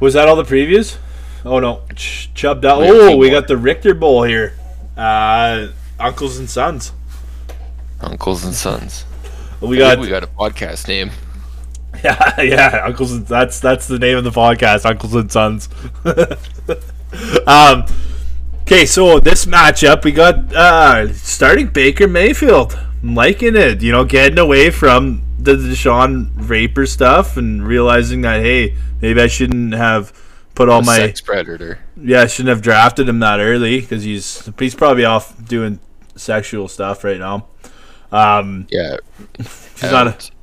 Was that all the previews? Oh no, Ch- Chubb. Down. We got Oh, we more. got the Richter Bowl here. Uh, uncles and sons. Uncles and sons. We I got we got a podcast name. yeah, yeah. Uncles and that's that's the name of the podcast. Uncles and sons. um. Okay, so this matchup we got uh starting Baker Mayfield. I'm liking it. You know, getting away from the Deshaun Raper stuff and realizing that hey, maybe I shouldn't have put all my sex predator. Yeah, I shouldn't have drafted him that early because he's he's probably off doing sexual stuff right now. Um, Yeah. he's not. A,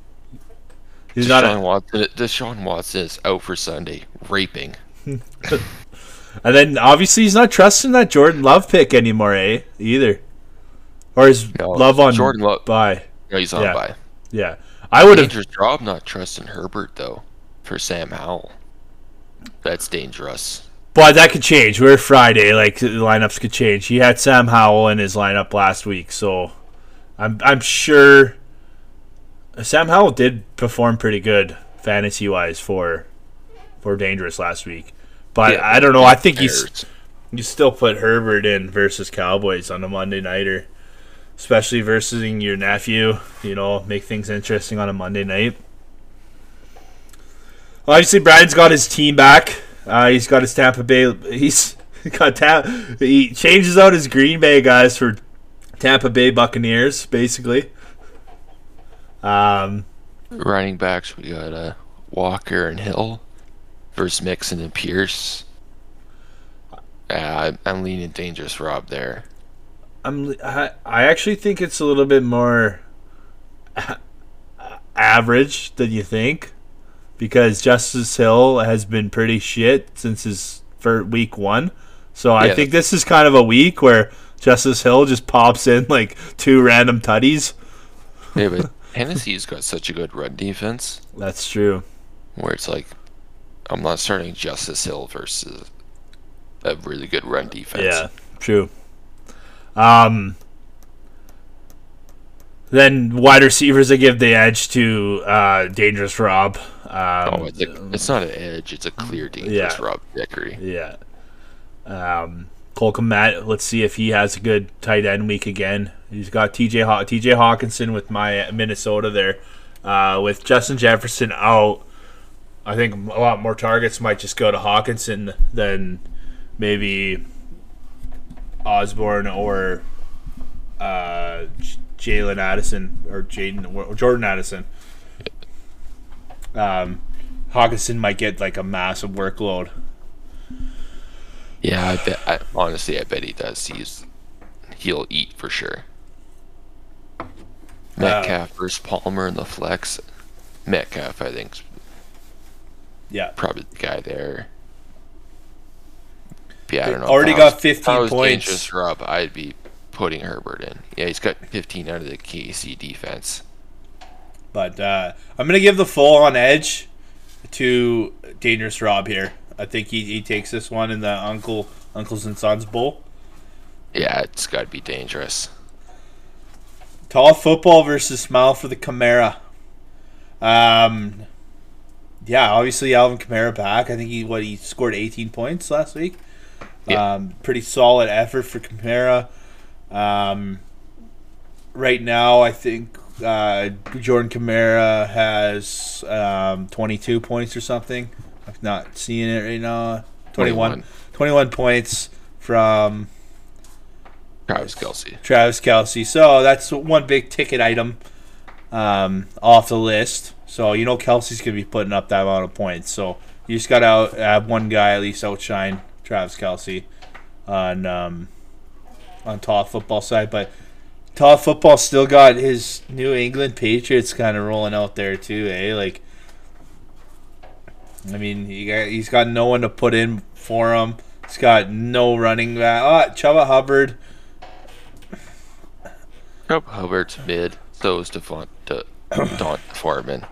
he's not. Deshaun A, Watson. Deshaun Watson is out for Sunday raping. and then obviously he's not trusting that Jordan Love pick anymore, eh? Either, or is No, Love on Jordan Love- Bye. No, he's on Yeah. by. Yeah, I would have. Dangerous job not trusting Herbert though for Sam Howell. That's dangerous. But that could change. We're Friday, like the lineups could change. He had Sam Howell in his lineup last week, so I'm I'm sure Sam Howell did perform pretty good fantasy wise for for Dangerous last week. But Yeah, I don't know. I think he's you still put Herbert in versus Cowboys on a Monday nighter, especially versus your nephew. You know, make things interesting on a Monday night. Well, Obviously, Brian's got his team back. Uh, he's got his Tampa Bay. He's got Tam- He changes out his Green Bay guys for Tampa Bay Buccaneers, basically. Um, running backs. We got uh, Walker and Hill versus Mixon and Pierce. Uh, I'm- leaning dangerous Rob there. I'm I, I actually think it's a little bit more average than you think because Justice Hill has been pretty shit since his for week 1. So I Yeah. think this is kind of a week where Justice Hill just pops in like two random tutties Yeah, but Tennessee's got such a good run defense That's true. where it's like, I'm not starting Justice Hill versus a really good run defense. Yeah, true. Um, then wide receivers, I give the edge to uh, Dangerous Rob. Um, Oh, it's, a, it's not an edge; it's a clear dangerous Yeah. Rob Dickery. Yeah. Um, Cole Kmet, let's see if he has a good tight end week again. He's got TJ Haw- TJ Hockenson with my Minnesota there. Uh, with Justin Jefferson out, I think a lot more targets might just go to Hockenson than maybe Osborne or uh, Jalen Addison or Jaden or Jordan Addison. Um, Hockenson might get like a massive workload. Yeah, I bet. I, honestly, I bet he does. He's he'll eat for sure. Metcalf versus Palmer in the flex. Metcalf, I think, Yeah. probably the guy there. Yeah, I don't know. Already I was- got 15 if I was points. Dangerous Rob, I'd be putting Herbert in. Yeah, he's got 15 out of the KC defense. But uh, I'm gonna give the full on edge to Dangerous Rob here. I think he, he takes this one in the Uncle Uncles and Sons Bowl. Yeah, it's got to be dangerous. Tall football versus smile for the Kamara. Um, yeah, obviously Alvin Kamara back. I think he what he scored 18 points last week. Yeah. Um, pretty solid effort for Kamara. Um, right now, I think uh, Jordan Kamara has um, 22 points or something. I'm not seeing it right now. 21, 21 points from Travis Kelce. Travis Kelce. So that's one big ticket item um, off the list. So you know Kelce's gonna be putting up that amount of points. So you just gotta have one guy at least outshine Travis Kelce on um, on top football side. But top football still got his New England Patriots kind of rolling out there too, eh? Like, I mean, he got, he's got no one to put in for him. He's got no running back. Oh, Chuba Hubbard. Chuba Hubbard's mid. So is Devont, De, Don Foreman.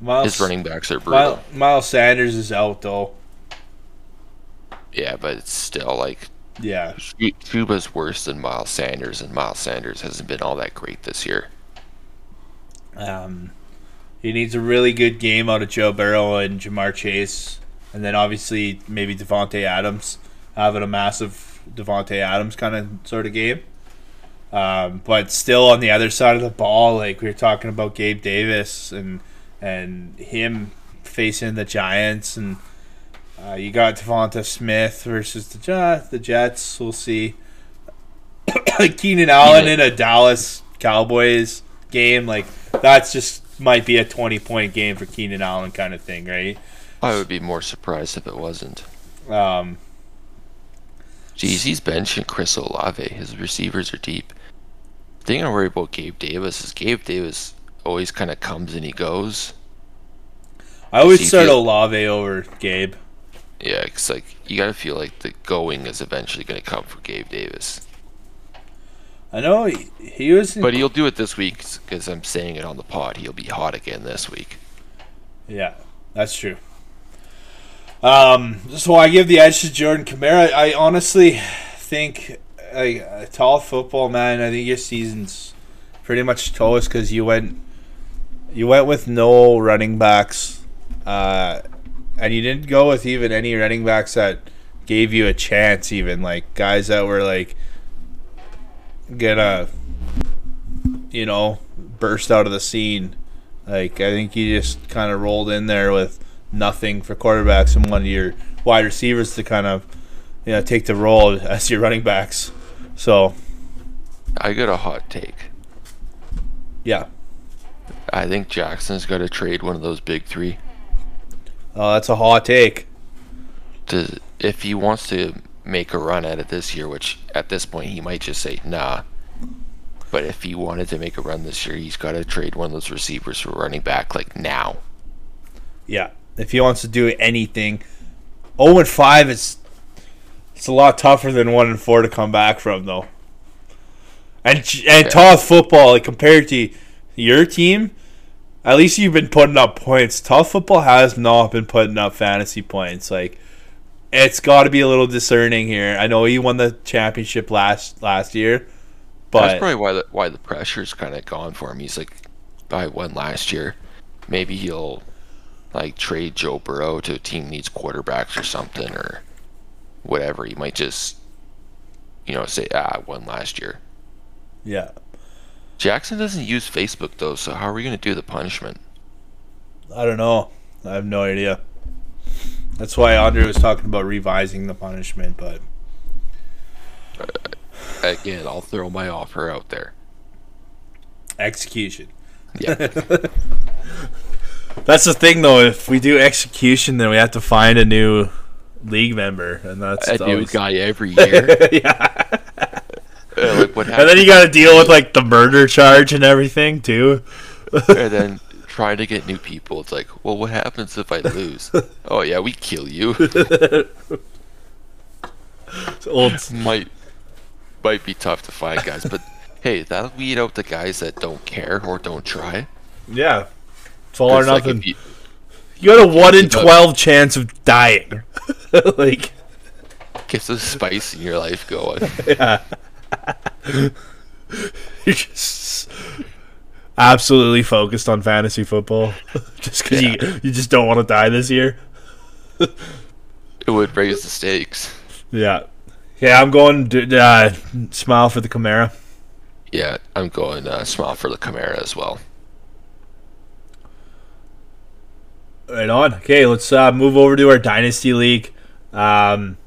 Miles, His running backs are brutal. Miles, Miles Sanders is out though. Yeah, but it's still like Yeah, Chuba's worse than Miles Sanders, and Miles Sanders hasn't been all that great this year. um, he needs a really good game out of Joe Burrow and Ja'Marr Chase, and then obviously maybe Davante Adams having a massive Davante Adams kind of sort of game. Um, but still on the other side of the ball, like we were talking about Gabe Davis and and him facing the Giants, and uh, you got DeVonta Smith versus the Jets. The Jets, we'll see. Keenan Allen in a Dallas Cowboys game, like that's just might be a twenty point game for Keenan Allen kind of thing, right? I would be more surprised if it wasn't. Um, Jeez, he's benching Chris Olave. His receivers are deep. The thing I worry about Gabe Davis is Gabe Davis always kind of comes and he goes. I always start feel- Olave over Gabe. Yeah, it's like you gotta feel like the going is eventually gonna come for Gabe Davis. I know he, he was, But he'll do it this week because I'm saying it on the pod. He'll be hot again this week. Yeah, that's true. Um, so I give the edge to Jordan Kamara. I honestly think, like, a tall football man. I think your season's pretty much toast because you went, you went with no running backs, uh, and you didn't go with even any running backs that gave you a chance. Even like guys that were like gonna, you know, burst out of the scene. Like I think you just kind of rolled in there with nothing for quarterbacks and one of your wide receivers to kind of you know take the role as your running backs. So I got a hot take. yeah, I think Jackson's got to trade one of those big three. oh, that's a hot take. To if he wants to make a run at it this year, which at this point he might just say nah. But if he wanted to make a run this year, he's got to trade one of those receivers for running back like now. Yeah, if he wants to do anything, zero and five is it's a lot tougher than one and four to come back from though. And and Yeah. football like compared to your team, at least you've been putting up points. Tough football has not been putting up fantasy points. Like it's got to be a little discerning here. I know he won the championship last last year, but That's probably why the why the pressure's kind of gone for him. He's like, I won last year. Maybe he'll like trade Joe Burrow to a team needs quarterbacks or something or whatever. He might just, you know, say, ah, I won last year. yeah, Jackson doesn't use Facebook though, so how are we gonna do the punishment? I don't know. I have no idea. That's why Andre was talking about revising the punishment, but Again, I'll throw my offer out there. execution. Yeah, That's the thing, though. If we do execution, then we have to find a new league member, and that's a new always- guy every year. yeah. Uh, like what And then you got to deal with like the murder charge and everything too. and then trying to get new people. It's like, well, what happens if I lose? oh yeah, we kill you. Old, might might be tough to find guys, but hey, that'll weed out the guys that don't care or don't try. yeah. It's all or like, nothing. if you, you got a one in keep up- twelve chance of dying. like, get some spice in your life going. you're just absolutely focused on fantasy football, just because you you just don't want to die this year. It would raise the stakes. Yeah, yeah. I'm going to uh, smile for the Camara. Yeah, I'm going uh, smile for the Camara as well. Right on. Okay, let's uh, move over to our dynasty league. Um,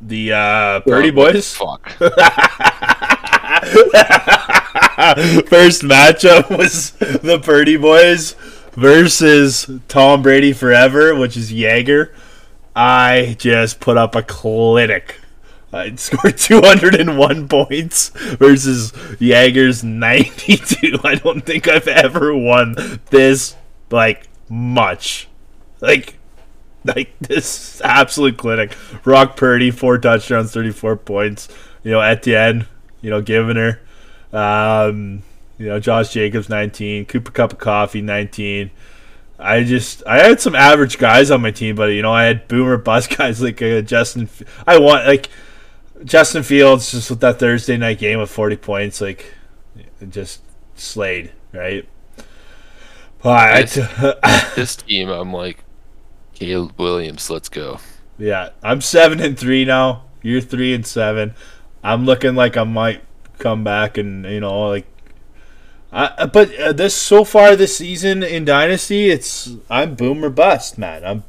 the uh, Purdy Oh, boys. Fuck. First matchup was the Purdy boys versus Tom Brady forever, which is Jaeger. I just put up a clinic. I scored 201 points versus Jaeger's 92. I don't think I've ever won this like much. Like like this absolute clinic. Rock Purdy, four touchdowns, 34 points. You know, Etienne, you know, giving her. Um, you know, Josh Jacobs, 19. Cooper Cup of Coffee, 19. I just I had some average guys on my team, but you know I had boomer bust guys like uh, Justin. I want like Justin Fields just with that Thursday night game of forty points, like just slayed right. But I. this team, I'm like, Caleb Williams, let's go. yeah, I'm seven and three now. You're three and seven. I'm looking like I might come back and you know like. I, but uh, this so far this season in Dynasty, it's I'm boom or bust, man. I'm.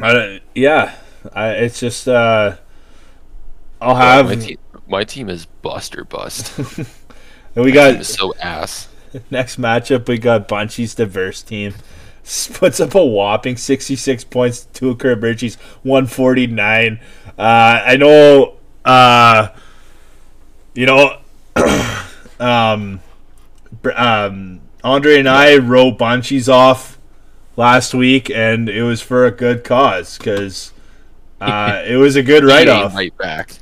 I yeah, I, it's just uh. I'll have my team, my team is bust or bust. and we My got so ass. Next matchup, we got Bunchy's diverse team. Puts up a whopping 66 points to a Crib Richie's 149. Uh, I know, uh, you know, um, um, Andre and I wrote Bunchy's off last week, and it was for a good cause because uh, it was a good write off. right back.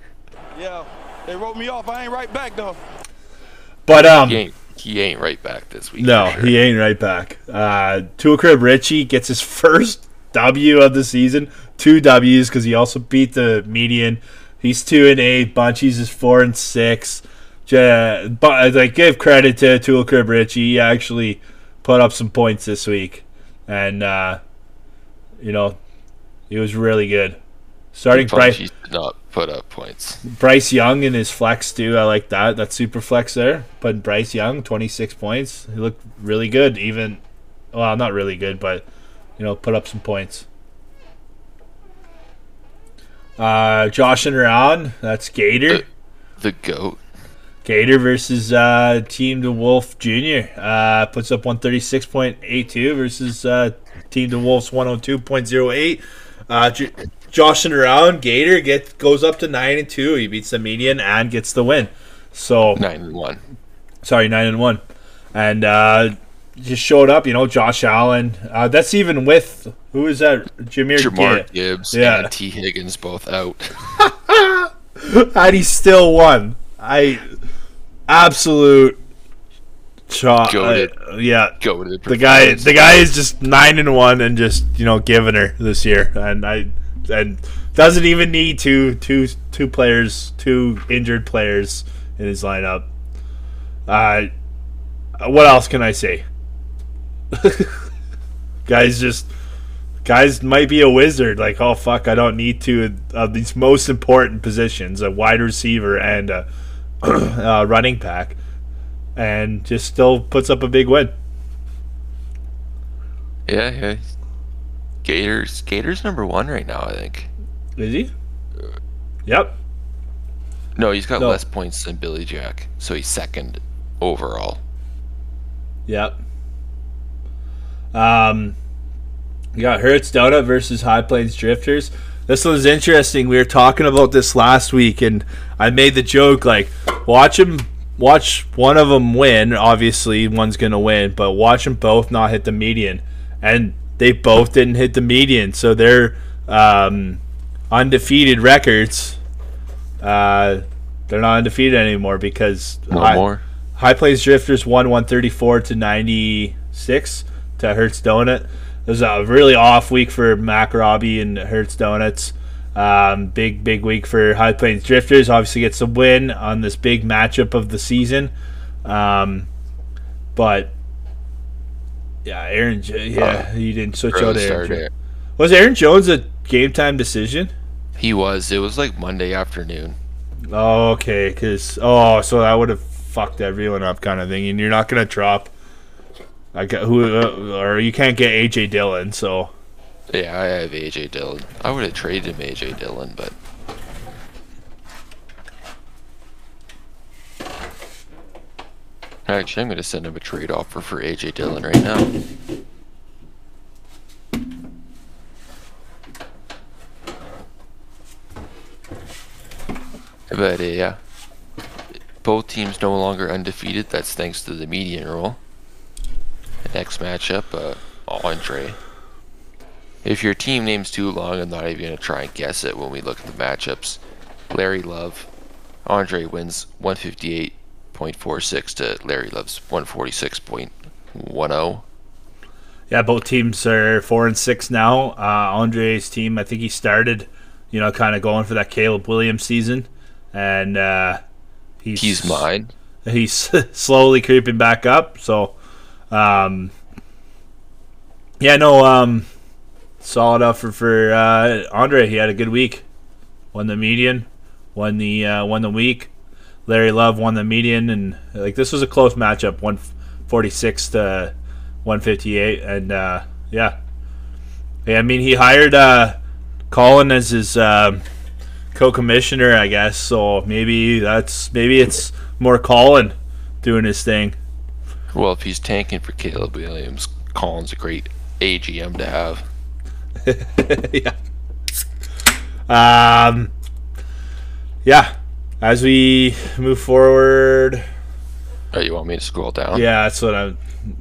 Yeah, they wrote me off. I ain't right back though. But um, He ain't, he ain't right back this week. No, sure. he ain't right back. Uh, Tool Crib Richie gets his first W of the season. Two W's because he also beat the median. He's two and eight. Bunchy's is four and six. Ja- but like give credit to Richie. He actually put up some points this week, and uh, you know he was really good. Starting Bryce, did not put up points. Bryce Young in his flex too. I like that. That super flex there. But Bryce Young, twenty six points. He looked really good. Even, well, not really good, but you know, put up some points. Uh, joshing around. That's Gator. The goat. Gator versus uh, Team the Wolf Junior. Uh, puts up one thirty six point eight two versus uh, Team the Wolf's one hundred two point zero eight. Uh, J- joshing around, Gator get goes up to nine and two. He beats the median and gets the win. So Nine and one. sorry, nine and one, and uh, just showed up. You know, Josh Allen. Uh, that's even with who is that? Jahmyr. Jahmyr Gibb. Gibbs Yeah. and Tee Higgins both out. and he still won. I absolute shot. Goated. uh, yeah, Go to the guy. The guy is just nine and one and just you know giving her this year, and I and doesn't even need two two two players, two injured players in his lineup. Uh, what else can I say? guys just guys might be a wizard. Like, oh fuck, I don't need to of these most important positions, a wide receiver and a, a running back, and just still puts up a big win. Yeah, yeah. Gators, Gators number one right now, I think. Is he? Yep. No, he's got No. less points than Billy Jack, so he's second overall. Yep. Um, you got Hertz Donut versus High Plains Drifters. This one's interesting. We were talking about this last week, and I made the joke like, watch him, watch one of them win. Obviously, one's gonna win, but watch them both not hit the median, and they both didn't hit the median. So their um, undefeated records, uh, they're not undefeated anymore because No High- more. High Plains Drifters won 134 to 96 to Hertz Donut. It was a really off week for Mac Robbie and Hertz Donuts. Um, big, big week for High Plains Drifters. Obviously, gets a win on this big matchup of the season. Um, but yeah, Aaron. Yeah, he didn't switch out Aaron. Was Aaron Jones a game time decision? He was. It was like Monday afternoon. Oh, okay. Because oh, so that would have fucked everyone up, kind of thing. And you're not gonna drop. I got who, uh, or you can't get AJ Dillon. So Yeah, I have AJ Dillon. I would have traded him AJ Dillon, but actually, I'm to send him a trade offer for AJ Dillon right now. But uh, yeah, both teams no longer undefeated. That's thanks to the median rule. Next matchup, uh, Andre. If your team name's too long, I'm not even going to try and guess it when we look at the matchups. Larry Love, Andre wins 158.46 to Larry Love's 146.10. yeah, both teams are four and six now. Uh, Andre's team, I think he started, you know, kind of going for that Caleb Williams season, and uh, he's He's mine. he's slowly creeping back up. So, um, yeah, no, um, solid effort for uh, Andre. He had a good week. Won the median, won the uh, won the week. Larry Love won the median, and like this was a close matchup, one forty six to one fifty eight, and uh, yeah, yeah. I mean, he hired uh, Colin as his. um co-commissioner, I guess. So maybe that's maybe it's more Colin doing his thing. Well, if he's tanking for Caleb Williams, Colin's a great AGM to have. yeah. Um. Yeah. As we move forward, Oh, you want me to scroll down? yeah, that's what I'm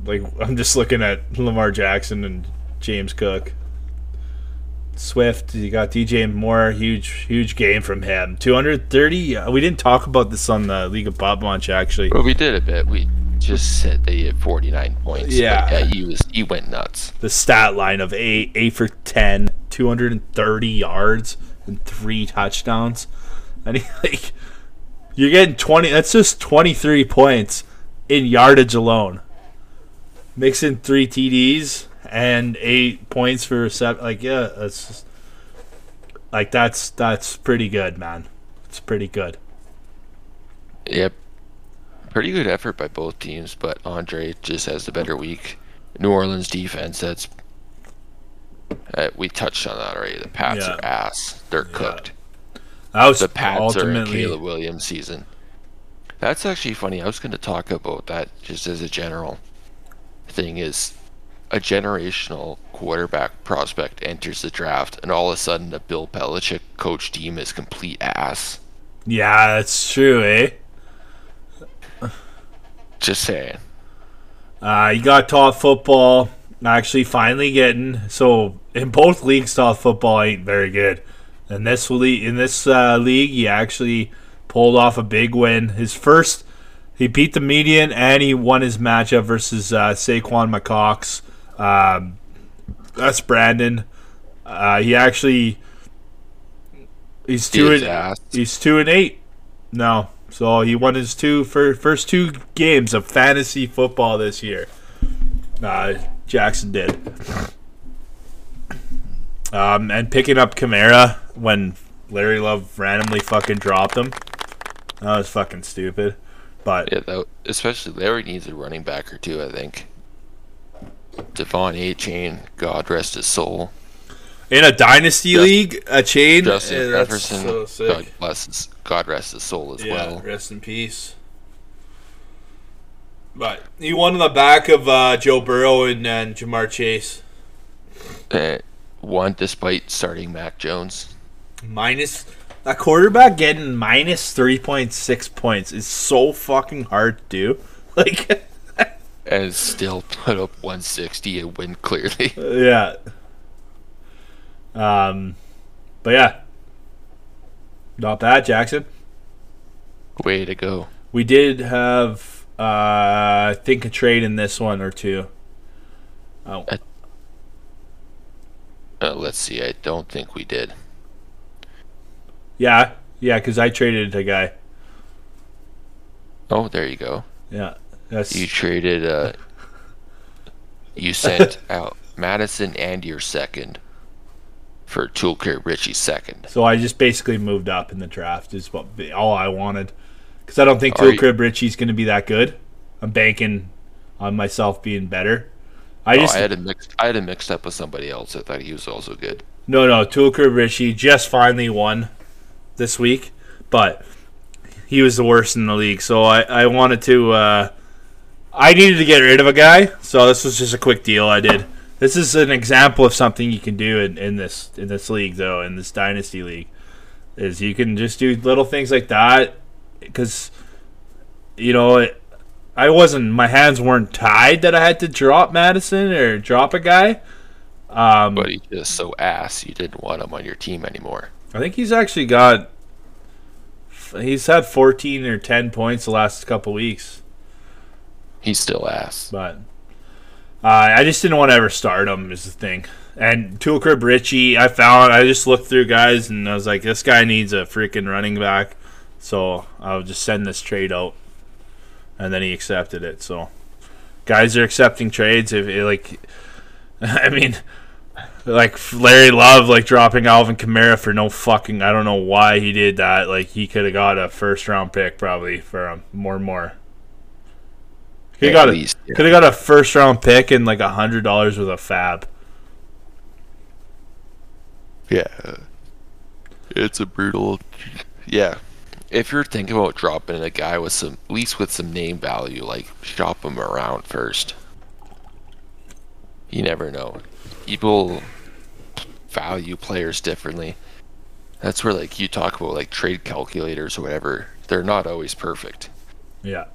like. I'm just looking at Lamar Jackson and James Cook. Swift, you got DJ Moore, huge, huge game from him. 230. uh, We didn't talk about this on the League of Bob Munch actually. Well, we did a bit. We just said that he had 49 points. Yeah. yeah, he was he went nuts. the stat line of eight, eight for 10, 230 yards and three touchdowns. And he, like, you're getting 20, that's just 23 points in yardage alone. Mixing three TDs and eight points for seven. Like, yeah, that's just, like, that's, that's pretty good, man. It's pretty good. Yep. Pretty good effort by both teams, but Andre just has the better week. New Orleans defense, that's. Uh, we touched on that already. The Pats Yeah. are ass. They're cooked. That was The Pats are in Caleb Williams season. That's actually funny. I was going to talk about that just as a general thing. Is a generational quarterback prospect enters the draft, and all of a sudden, a Bill Belichick coach team is complete ass. yeah, that's true, eh? Just saying. Uh, you got top football actually finally getting so in both leagues top football ain't very good. In this league, in this uh, league, he actually pulled off a big win. His first, he beat the median and he won his matchup versus uh, Saquon McCox. Um, that's Brandon. Uh, he actually, he's two his and he's two and eight now. So he won his two fir- first two games of fantasy football this year. Uh, Jackson did. Um, and picking up Kamara when Larry Love randomly fucking dropped him. That was fucking stupid. But Yeah, that, especially Larry needs a running back or two, I think. De'Von Achane, God rest his soul. in a dynasty Just- league, Achane. Justin that's Jefferson, so. God bless his, God rest his soul as yeah, well. rest in peace. But he won on the back of uh, Joe Burrow and, and Ja'Marr Chase. Uh, one despite starting Mac Jones. Minus a quarterback getting minus three point six points is so fucking hard to do. Like, and still put up 160 and win clearly. yeah. Um, but yeah, not bad, Jackson. Way to go. We did have, uh, I think, a trade in this one or two. Oh, Uh, let's see. I don't think we did. yeah, yeah, because I traded a guy. Oh, there you go. Yeah, that's You traded. Uh, you sent out Mattison and your second for Tool Crib Richie's second. so. I just basically moved up in the draft. Is what all I wanted because I don't think Are Tool you- Crib Richie's going to be that good. I'm banking on myself being better. I Oh, just I had him mixed. I had him mixed up with somebody else. I thought he was also good. No, no, Tool Crib Richie just finally won this week, but he was the worst in the league. So I, I wanted to, uh, I needed to get rid of a guy. So this was just a quick deal I did. This is an example of something you can do in, in this in this league though, in this dynasty league, is you can just do little things like that because you know it, I wasn't my hands weren't tied that I had to drop Mattison or drop a guy. Um, But he's just so ass. You didn't want him on your team anymore. I think he's actually got. He's had 14 or 10 points the last couple weeks, He's still ass. but uh, I just didn't want to ever start him. Is the thing. And Tool Crib Richie, I found I just looked through guys and I was like, this guy needs a freaking running back, so I'll just send this trade out, and then he accepted it. So guys are accepting trades if like, I mean. Like Larry Love, like dropping Alvin Kamara for no fucking. I don't know why he did that. Like he could have got a first round pick probably for him more and more. He At got a, least, yeah. could have got a first round pick and like a hundred dollars with a fab. Yeah. It's a brutal. Yeah. If you're thinking about dropping a guy with some, at least with some name value, like shop him around first. You never know. People value players differently. That's where like you talk about like trade calculators or whatever. They're not always perfect. Yeah.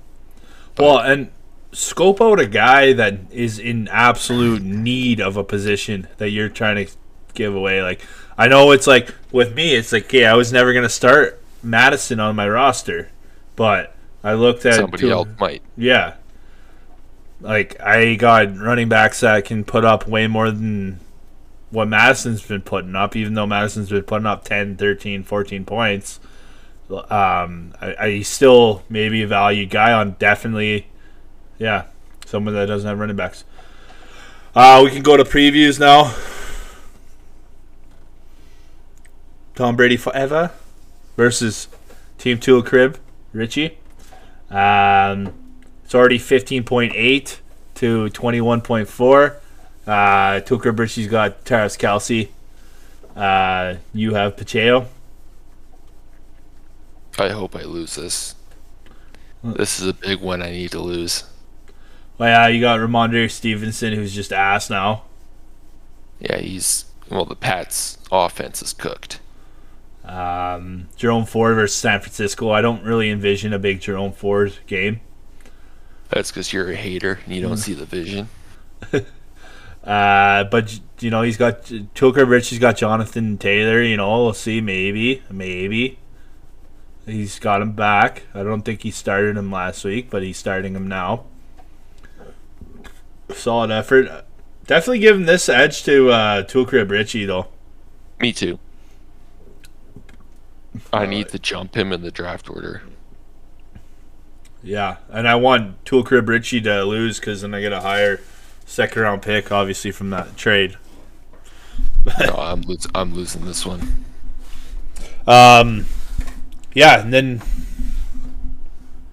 Well, and scope out a guy that is in absolute need of a position that you're trying to give away. Like, I know it's like with me, it's like, yeah, I was never gonna start Mattison on my roster, but I looked at Somebody two- else might. Yeah. Like I got running backs that can put up way more than what Mattison's been putting up, even though Mattison's been putting up 10, 13, 14 points. Um, I, I still maybe a value guy on definitely, yeah, someone that doesn't have running backs. Uh, we can go to previews now. Tom Brady forever versus Team Tool Crib, Richie. Um, it's already 15.8 to 21.4. Uh, Crib Richie's got Travis Kelce. Uh, you have Pacheco. I hope I lose this. This is a big one I need to lose. Well, yeah, you got Rhamondre Stevenson, who's just ass now. Yeah, he's well. The Pats' offense is cooked. Um, Jerome Ford versus San Francisco. I don't really envision a big Jerome Ford game. That's because you're a hater and you don't see the vision. Uh, but you know he's got Tool Crib Richie's got Jonathan Taylor. You know we'll see maybe maybe. He's got him back. I don't think he started him last week, but he's starting him now. Solid effort. Definitely giving this edge to uh, Tool Crib Richie though. Me too. I need to jump him in the draft order. Yeah, and I want Tool Crib Richie to lose because then I get a higher second round pick, obviously from that trade. No, I'm losing. I'm losing this one. Um, yeah, and then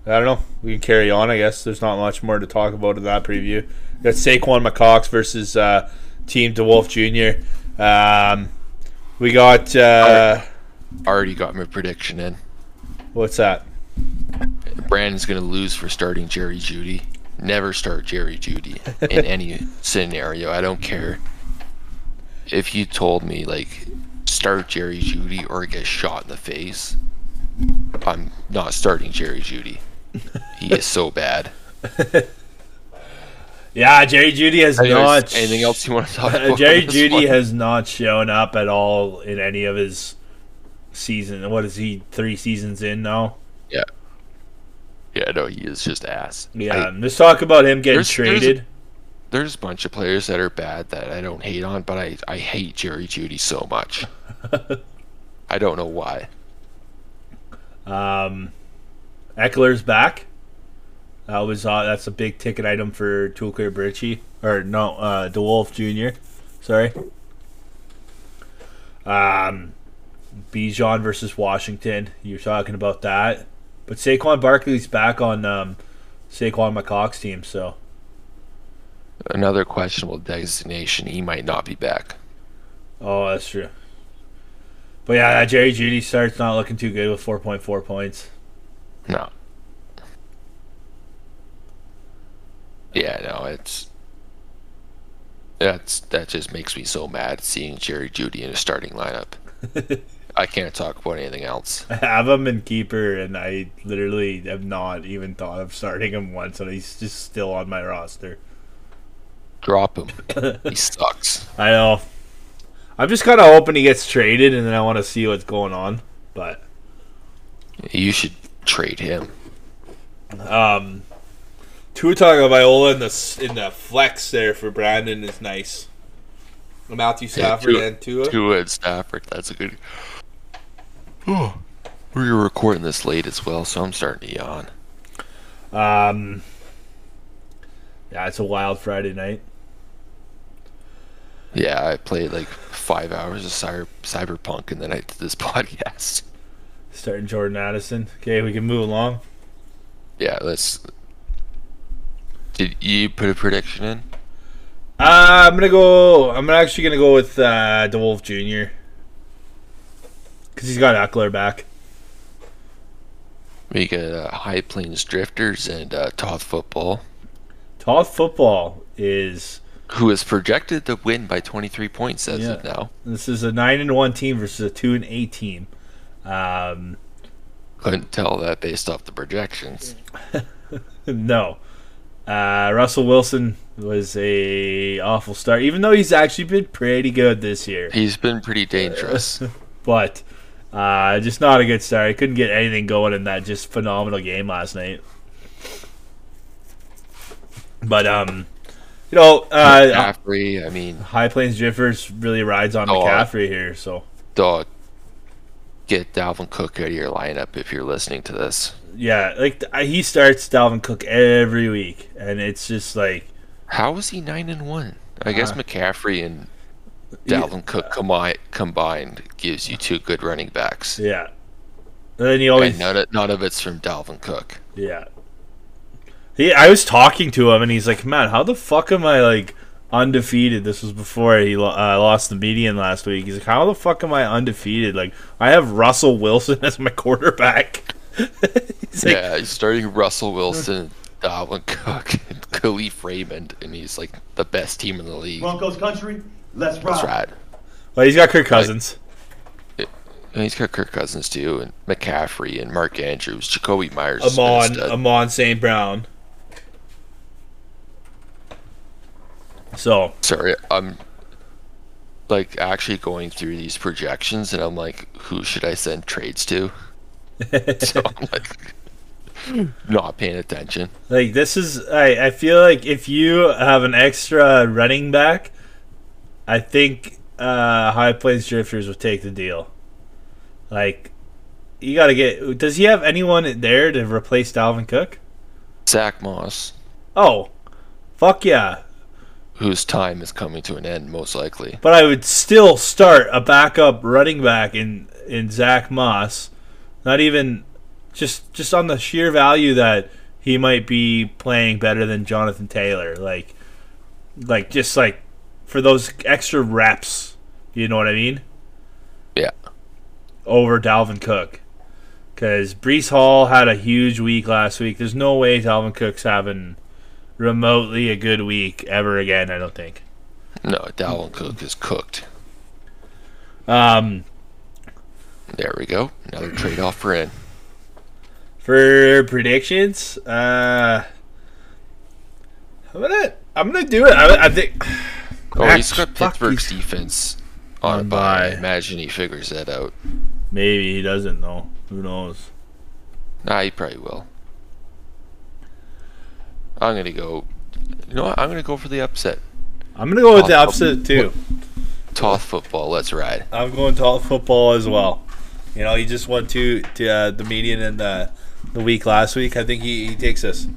I don't know. We can carry on. I guess there's not much more to talk about in that preview. Got Saquon McCox versus uh, Team DeWolf Jr. Um, we got uh, Already got my prediction in. what's that? Brandon's gonna lose for starting Jerry Jeudy. Never start Jerry Jeudy in any scenario. I don't care. If you told me like start Jerry Jeudy or get shot in the face, I'm not starting Jerry Jeudy. He is so bad. Yeah, Jerry Jeudy has not. anything else you want to talk about? Jerry Jeudy one? has not shown up at all in any of his season. What is he? Three seasons in now. Yeah. Yeah, no, he is just ass. Yeah, I- let's talk about him getting There's- there's traded. there's a bunch of players that are bad that I don't hate on, but I, I hate Jerry Jeudy so much. I don't know why. Um, Ekeler's back. That was uh, that's a big ticket item for Tool Crib Richie or no uh, DeWolf Jr. Sorry. Um, Bijan versus Washington. You're talking about that, but Saquon Barkley's back on um, Saquon McCox's team, so Another questionable designation. He might not be back. oh that's true. But yeah, Jerry Jeudy starts not looking too good with 4.4 points. No. Yeah, no, it's that's that just makes me so mad seeing Jerry Jeudy in a starting lineup. I can't talk about anything else. I have him in keeper, and I literally have not even thought of starting him once, and he's just still on my roster. Drop him. he sucks. I know. I'm just kind of hoping he gets traded, and then I want to see what's going on. But You should trade him. um, Tua Tagovailoa in the in the flex there for Brandon is nice. Matthew Stafford Tua- and Tua. Tua and Stafford. That's a good. Oh, we're recording this late as well, so I'm starting to yawn. Um, yeah, it's a wild Friday night. Yeah, I played like five hours of cyber, Cyberpunk, and then I did this podcast. Starting Jordan Addison. Okay, we can move along. Yeah, let's. Did you put a prediction in? Uh, I'm gonna go. I'm actually gonna go with uh, DeWolf Jr. Because he's got Ekeler back. We got uh, High Plains Drifters and uh, Toth Football, Toth football is who is projected to win by 23 points as of now. this is a nine and one team versus a two and eight team. Um, Couldn't tell that based off the projections. no, uh, Russell Wilson was a awful start, even though he's actually been pretty good this year. He's been pretty dangerous. But uh, just not a good start. He couldn't get anything going in that just phenomenal game last night. But um, you know, uh, McCaffrey, I mean, High Plains Jiffers really rides on Oh, McCaffrey here. So dog, get Dalvin Cook out of your lineup if you're listening to this. Yeah, like he starts Dalvin Cook every week, and it's just like How is he nine and one? I guess Uh, McCaffrey and Yeah. Dalvin Cook combined combined gives you two good running backs. yeah. And then he always none of, none of it's from Dalvin Cook. Yeah. He, I was talking to him, and he's like, "Man, how the fuck am I like undefeated?" This was before he uh, lost the median last week. He's like, "How the fuck am I undefeated? Like, I have Russell Wilson as my quarterback." he's like, yeah, he's starting Russell Wilson, Dalvin Cook, and Kalif Raymond, and he's like the best team in the league. Broncos country, let's ride. That's rad. "Well, he's got Kirk Cousins." And he's got Kirk Cousins too, and McCaffrey and Mark Andrews, Jakobi Meyers. has been Amon. Amon St. Brown. So Sorry, I'm like actually going through these projections, and I'm like, who should I send trades to? so I'm like not paying attention. Like this is I, I feel like if you have an extra running back, I think uh High Plains Drifters would take the deal. Like you gotta get does he have anyone there to replace Dalvin Cook? Zack Moss, Oh. Fuck yeah. whose time is coming to an end, most likely. But I would still start a backup running back in in Zack Moss. Not even just just on the sheer value that he might be playing better than Jonathan Taylor. Like like just like for those extra reps, you know what I mean? Yeah. Over Dalvin Cook. Because Breece Hall had a huge week last week. There's no way Dalvin Cook's having remotely a good week ever again, I don't think. No, Dalvin Cook is cooked. Um There we go. Another trade off for in. For predictions, uh, I'm gonna I'm gonna do it. I, I think. Oh, Max, he's got Pittsburgh's he's- defense On by. Imagine he figures that out. Maybe he doesn't know. Who knows? Nah, he probably will. I'm gonna go. You know what? I'm gonna go for the upset. I'm gonna go with the upset too. Toth football. Let's ride. I'm going to football as well. You know, he just won two to uh, the median in the the week last week. I think he, he takes us.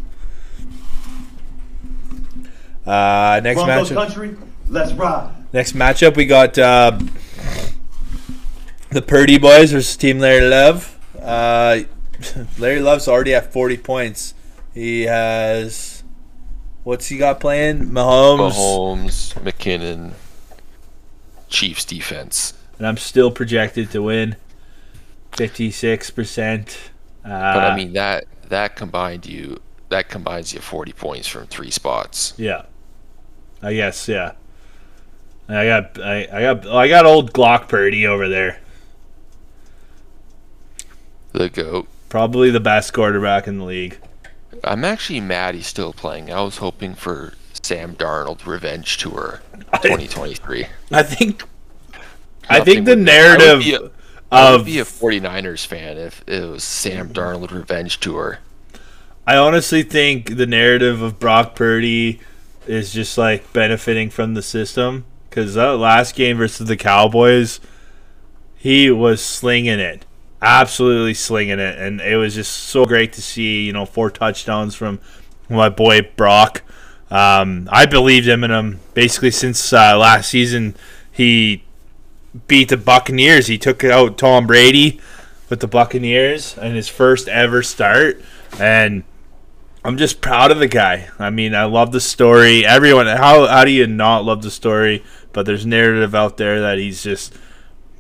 Uh, next Broncos matchup. country, let's ride. Next matchup, we got uh, the Purdy boys versus Team Larry Love. Uh, Larry Love's already at 40 points. He has. What's he got playing? Mahomes. Mahomes, McKinnon, Chiefs defense. And I'm still projected to win 56%. Uh, But I mean that that combined you that combines you 40 points from three spots. Yeah. I guess, yeah. I got I, I got I got old Glock Purdy over there. The goat. Probably the best quarterback in the league. I'm actually mad he's still playing. I was hoping for Sam Darnold revenge tour 2023. I think I think the narrative be I would be a 49ers fan if it was Sam Darnold revenge tour. I honestly think the narrative of Brock Purdy is just like benefiting from the system because that last game versus the Cowboys, he was slinging it, absolutely slinging it, and it was just so great to see. You know, four touchdowns from my boy Brock. Um, I believed him in him basically since uh, last season. He beat the Buccaneers. He took out Tom Brady with the Buccaneers in his first ever start, and I'm just proud of the guy. I mean, I love the story. Everyone, how how do you not love the story? But there's narrative out there that he's just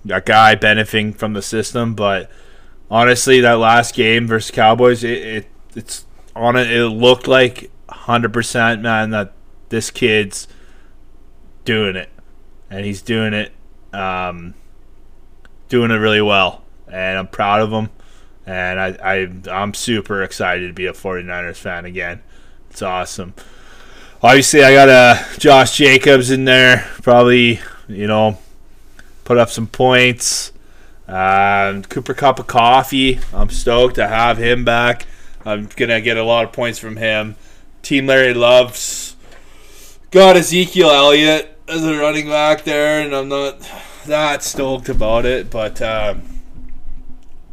a guy benefiting from the system. But honestly, that last game versus Cowboys, it, it it's on it. It looked like 100% man that this kid's doing it, and he's doing it, um, doing it really well, and I'm proud of him and I, I I'm super excited to be a 49ers fan again. It's awesome. Obviously, I got uh, Josh Jacobs in there. Probably, you know, put up some points. Um, Cooper Cup of Coffee. I'm stoked to have him back. I'm gonna get a lot of points from him. Team Larry loves. Got Ezekiel Elliott as a running back there, and I'm not that stoked about it, but. Um,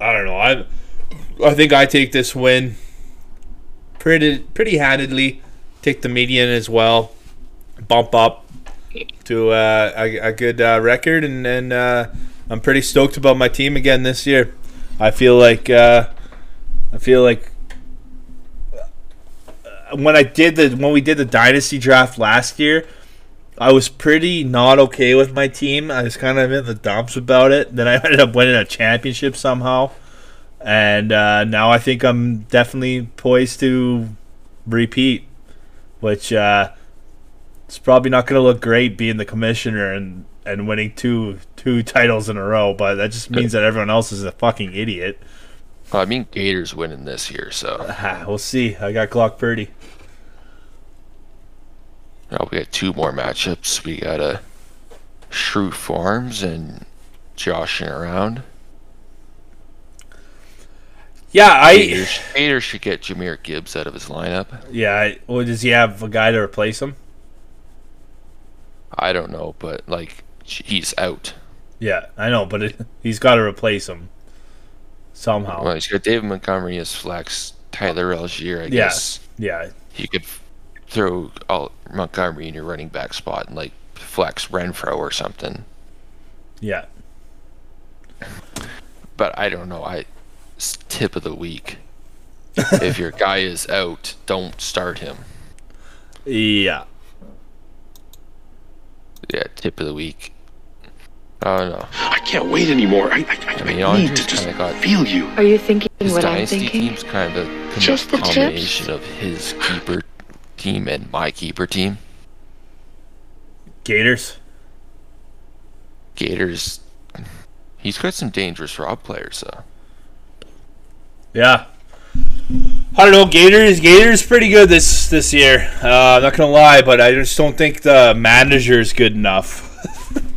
I don't know. I I think I take this win pretty pretty handedly. Take the median as well. Bump up to uh, a, a good uh, record, and and uh, I'm pretty stoked about my team again this year. I feel like uh, I feel like uh, when I did the when we did the dynasty draft last year. I was pretty not okay with my team. I was kind of in the dumps about it. Then I ended up winning a championship somehow, and uh, now I think I'm definitely poised to repeat. Which uh, it's probably not going to look great being the commissioner and and winning two two titles in a row. But that just means that everyone else is a fucking idiot. I mean, Gators winning this year, so we'll see. I got Glock Purdy. Now we got two more matchups. We got a Shrew Farms and joshing around. Yeah, I Gators should get Jahmyr Gibbs out of his lineup. yeah. I, well, does he have a guy to replace him? I don't know, but like he's out. Yeah, I know, but it, he's got to replace him somehow. Well, he's got David Montgomery as flex, Tyler Allgeier. I Yeah. guess Yeah, you could throw all Montgomery in your running back spot and like flex Renfrow or something. yeah. But I don't know. I s- tip of the week. if your guy is out, don't start him. Yeah. Yeah, tip of the week. Oh no. I can't wait anymore. I, I, I, I mean, need to just got- feel you. Are you thinking His what I'm dynasty thinking? team's kind of a Just the tips? combination of his keeper team and my keeper team. Gators. Gators. He's got some dangerous Rob players though. Yeah. I don't know. Gators. Gators pretty good this this year. Uh, I'm not gonna lie, but I just don't think the manager is good enough.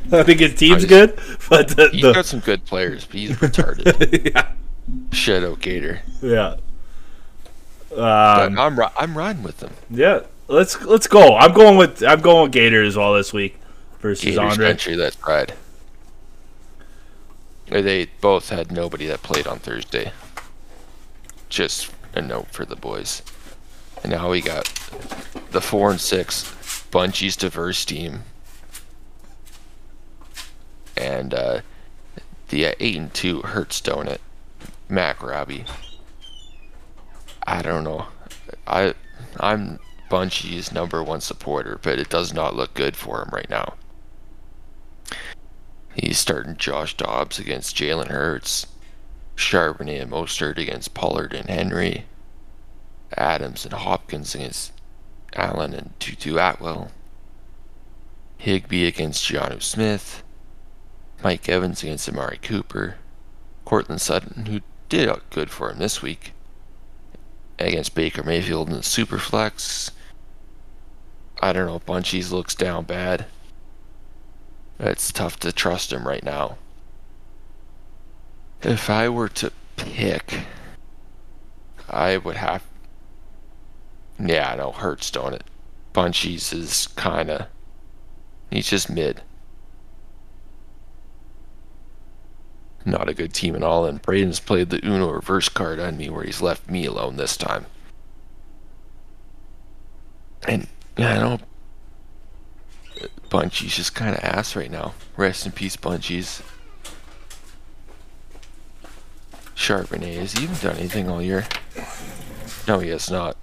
I think his team's I good, but the, He's the got some good players, but he's retarded. yeah, out Gator. yeah. Um, I'm I'm riding with them. yeah. Let's let's go. I'm going with I'm going with Gator as well this week versus Gators Andre. country. Ride. Uh, They both had nobody that played on Thursday. Just a note for the boys. And now we got the four and six Bunchies diverse team, and uh, the uh, eight and two Hertz Donut Mac Robbie. I don't know. I I'm Bunchie's number one supporter, but it does not look good for him right now. He's starting Josh Dobbs against Jalen Hurts, Charbonnet and Mostert against Pollard and Henry, Adams and Hopkins against Allen and Tutu Atwell, Higbee against Keanu Smith, Mike Evans against Amari Cooper, Courtland Sutton, who did good for him this week, against Baker Mayfield in the Superflex. I don't know, Bunchies looks down bad. It's tough to trust him right now. If I were to pick, I would have. Yeah, I know, hurts, don't it? Bunchies is kind of. He's just mid. Not a good team at all, and Braden's played the Uno reverse card on me where he's left me alone this time. And, yeah, I know. Bunchies just kind of ass right now. Rest in peace, Bunchies. Charbonnet, has he even done anything all year? No, he has not.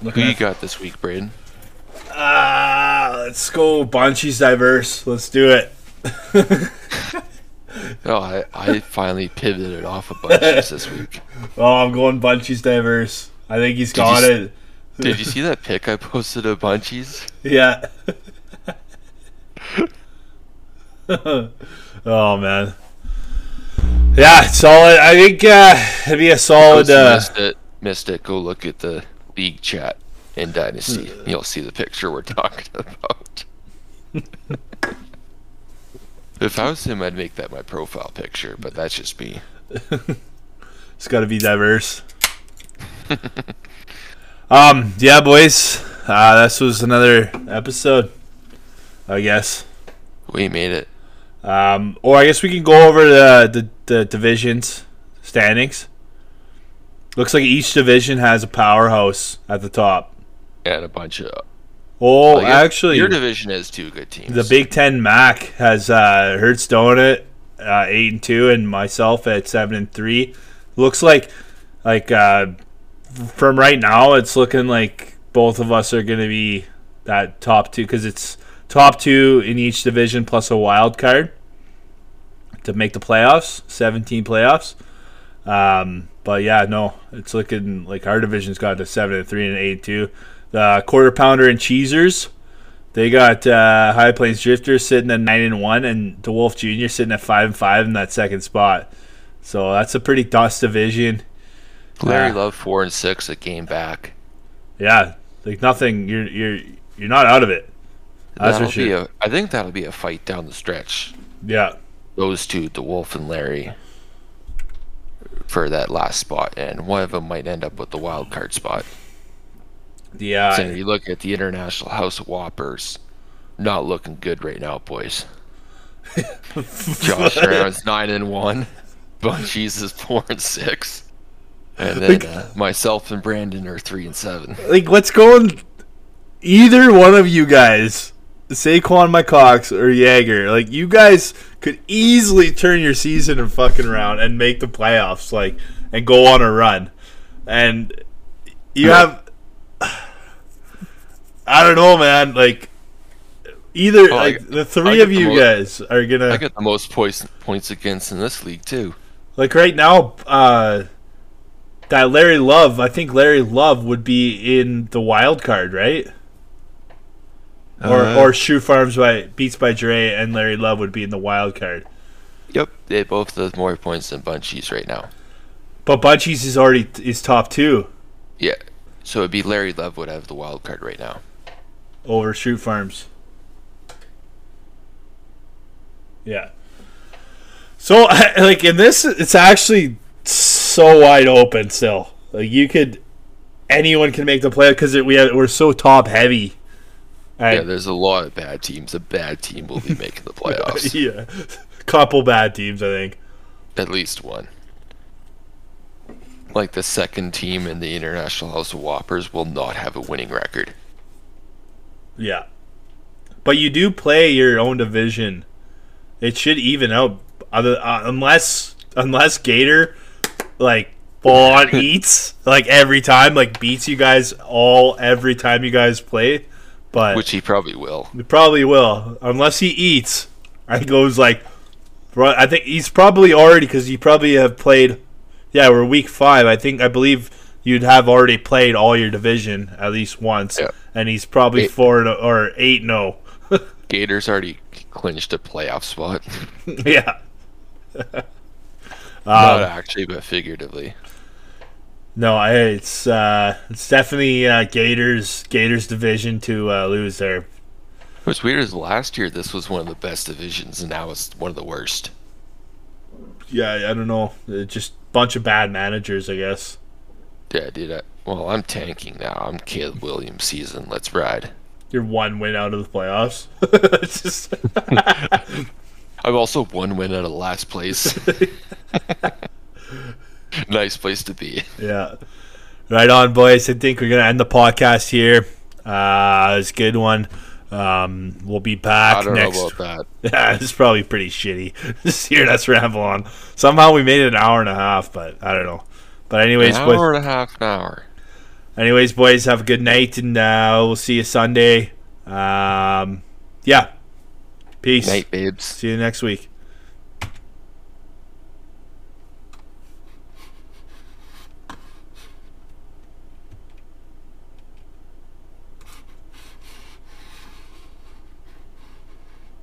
Who Looking you got this week, Braden? Ah, let's go. Bunchies diverse. Let's do it. Oh, I, I finally pivoted off of Bunchies this week. Oh, I'm going Bunchies diverse. I think he's Did got s- it. Did you see that pic I posted of Bunchies? Yeah. oh man. Yeah, solid. I think uh, it'd be a solid. Uh, missed it, missed it. Go look at the league chat in Dynasty. You'll see the picture we're talking about. If I was him, I'd make that my profile picture, but that's just me. it's got to be diverse. um. Yeah, boys. Uh, this was another episode. I guess. We made it. Um. Or I guess we can go over the the, the divisions standings. Looks like each division has a powerhouse at the top. And a bunch of. Oh, Well, actually, your division is two good teams. The Big Ten MAC has uh, Hertz Donut uh, eight and two, and myself at seven and three. Looks like, like uh, from right now, it's looking like both of us are going to be that top two because it's top two in each division plus a wild card to make the playoffs, seventeen playoffs. Um, but yeah, no, it's looking like our division's got to seven and three and eight and two. The quarter pounder and cheesers. They got uh, High Plains Drifters sitting at nine and one, and DeWolf Junior sitting at five and five in that second spot. So that's a pretty tough division. Larry. Love four and six, a game back. Yeah, like nothing. You're you're you're not out of it. That's That'll for sure. be a. I think that'll be a fight down the stretch. Yeah, Those two, DeWolf and Larry. for that last spot, and one of them might end up with the wild card spot. Yeah, So you look at the International House of Whoppers, not looking good right now, boys. Josh Brown's nine and one, Bunchies is four and six, and then uh, myself and Brandon are three and seven. like what's going? Either one of you guys, Saquon McCox or Jaeger, like you guys could easily turn your season and fucking around and make the playoffs, like and go on a run, and you have. I don't know, man. Like either Oh, like got- the three of the you mo- guys are gonna I got the most points points against in this league too. Like right now, uh, that Larry Love, I think Larry Love would be in the wild card, right? Or Uh, or Shoe Farms by Beats by Dre and Larry Love would be in the wild card. Yep, they both have more points than Bunchies right now. But Bunchies is already is top two Yeah, so it'd be Larry Love would have the wild card right now. Over shoot Farms. Yeah. So like in this, it's actually so wide open still. Like you could, anyone can make the play because we have, we're so top heavy. Yeah, there's a lot of bad teams. A bad team will be making the playoffs. yeah, couple bad teams, I think. At least one. Like the second team in the International House of Whoppers will not have a winning record. Yeah, but you do play your own division. It should even out, other uh, unless unless Gator like full on eats like every time, like beats you guys all every time you guys play. But Which he probably will. He probably will, unless he eats. I goes like, I think he's probably already because you probably have played. Yeah, we're week five. I think I believe you'd have already played all your division at least once, Yeah. and he's probably Eight. four and- or eight. No, Gators already clinched a playoff spot. yeah. not Um, actually, but figuratively. no, it's uh, it's definitely uh, Gators Gators division to uh, lose there. What's weird is last year this was one of the best divisions, and now it's one of the worst. Yeah, I don't know. Just bunch of bad managers, I guess. Yeah, dude. I, well, I'm tanking now. I'm Caleb Williams season. Let's ride. You're one win out of the playoffs. Just I've also one win out of last place. nice place to be. Yeah. Right on, boys. I think we're gonna end the podcast here. Uh, it's a good one. Um, we'll be back I don't next. know about that. Yeah, it's probably pretty shitty. Just hear us ramble on. Somehow we made it an hour and a half, but I don't know. But anyways, An boys. and a half, an hour. Anyways, boys, have a good night, and uh, we'll see you Sunday. Um, yeah. Peace. Night, babes. See you next week.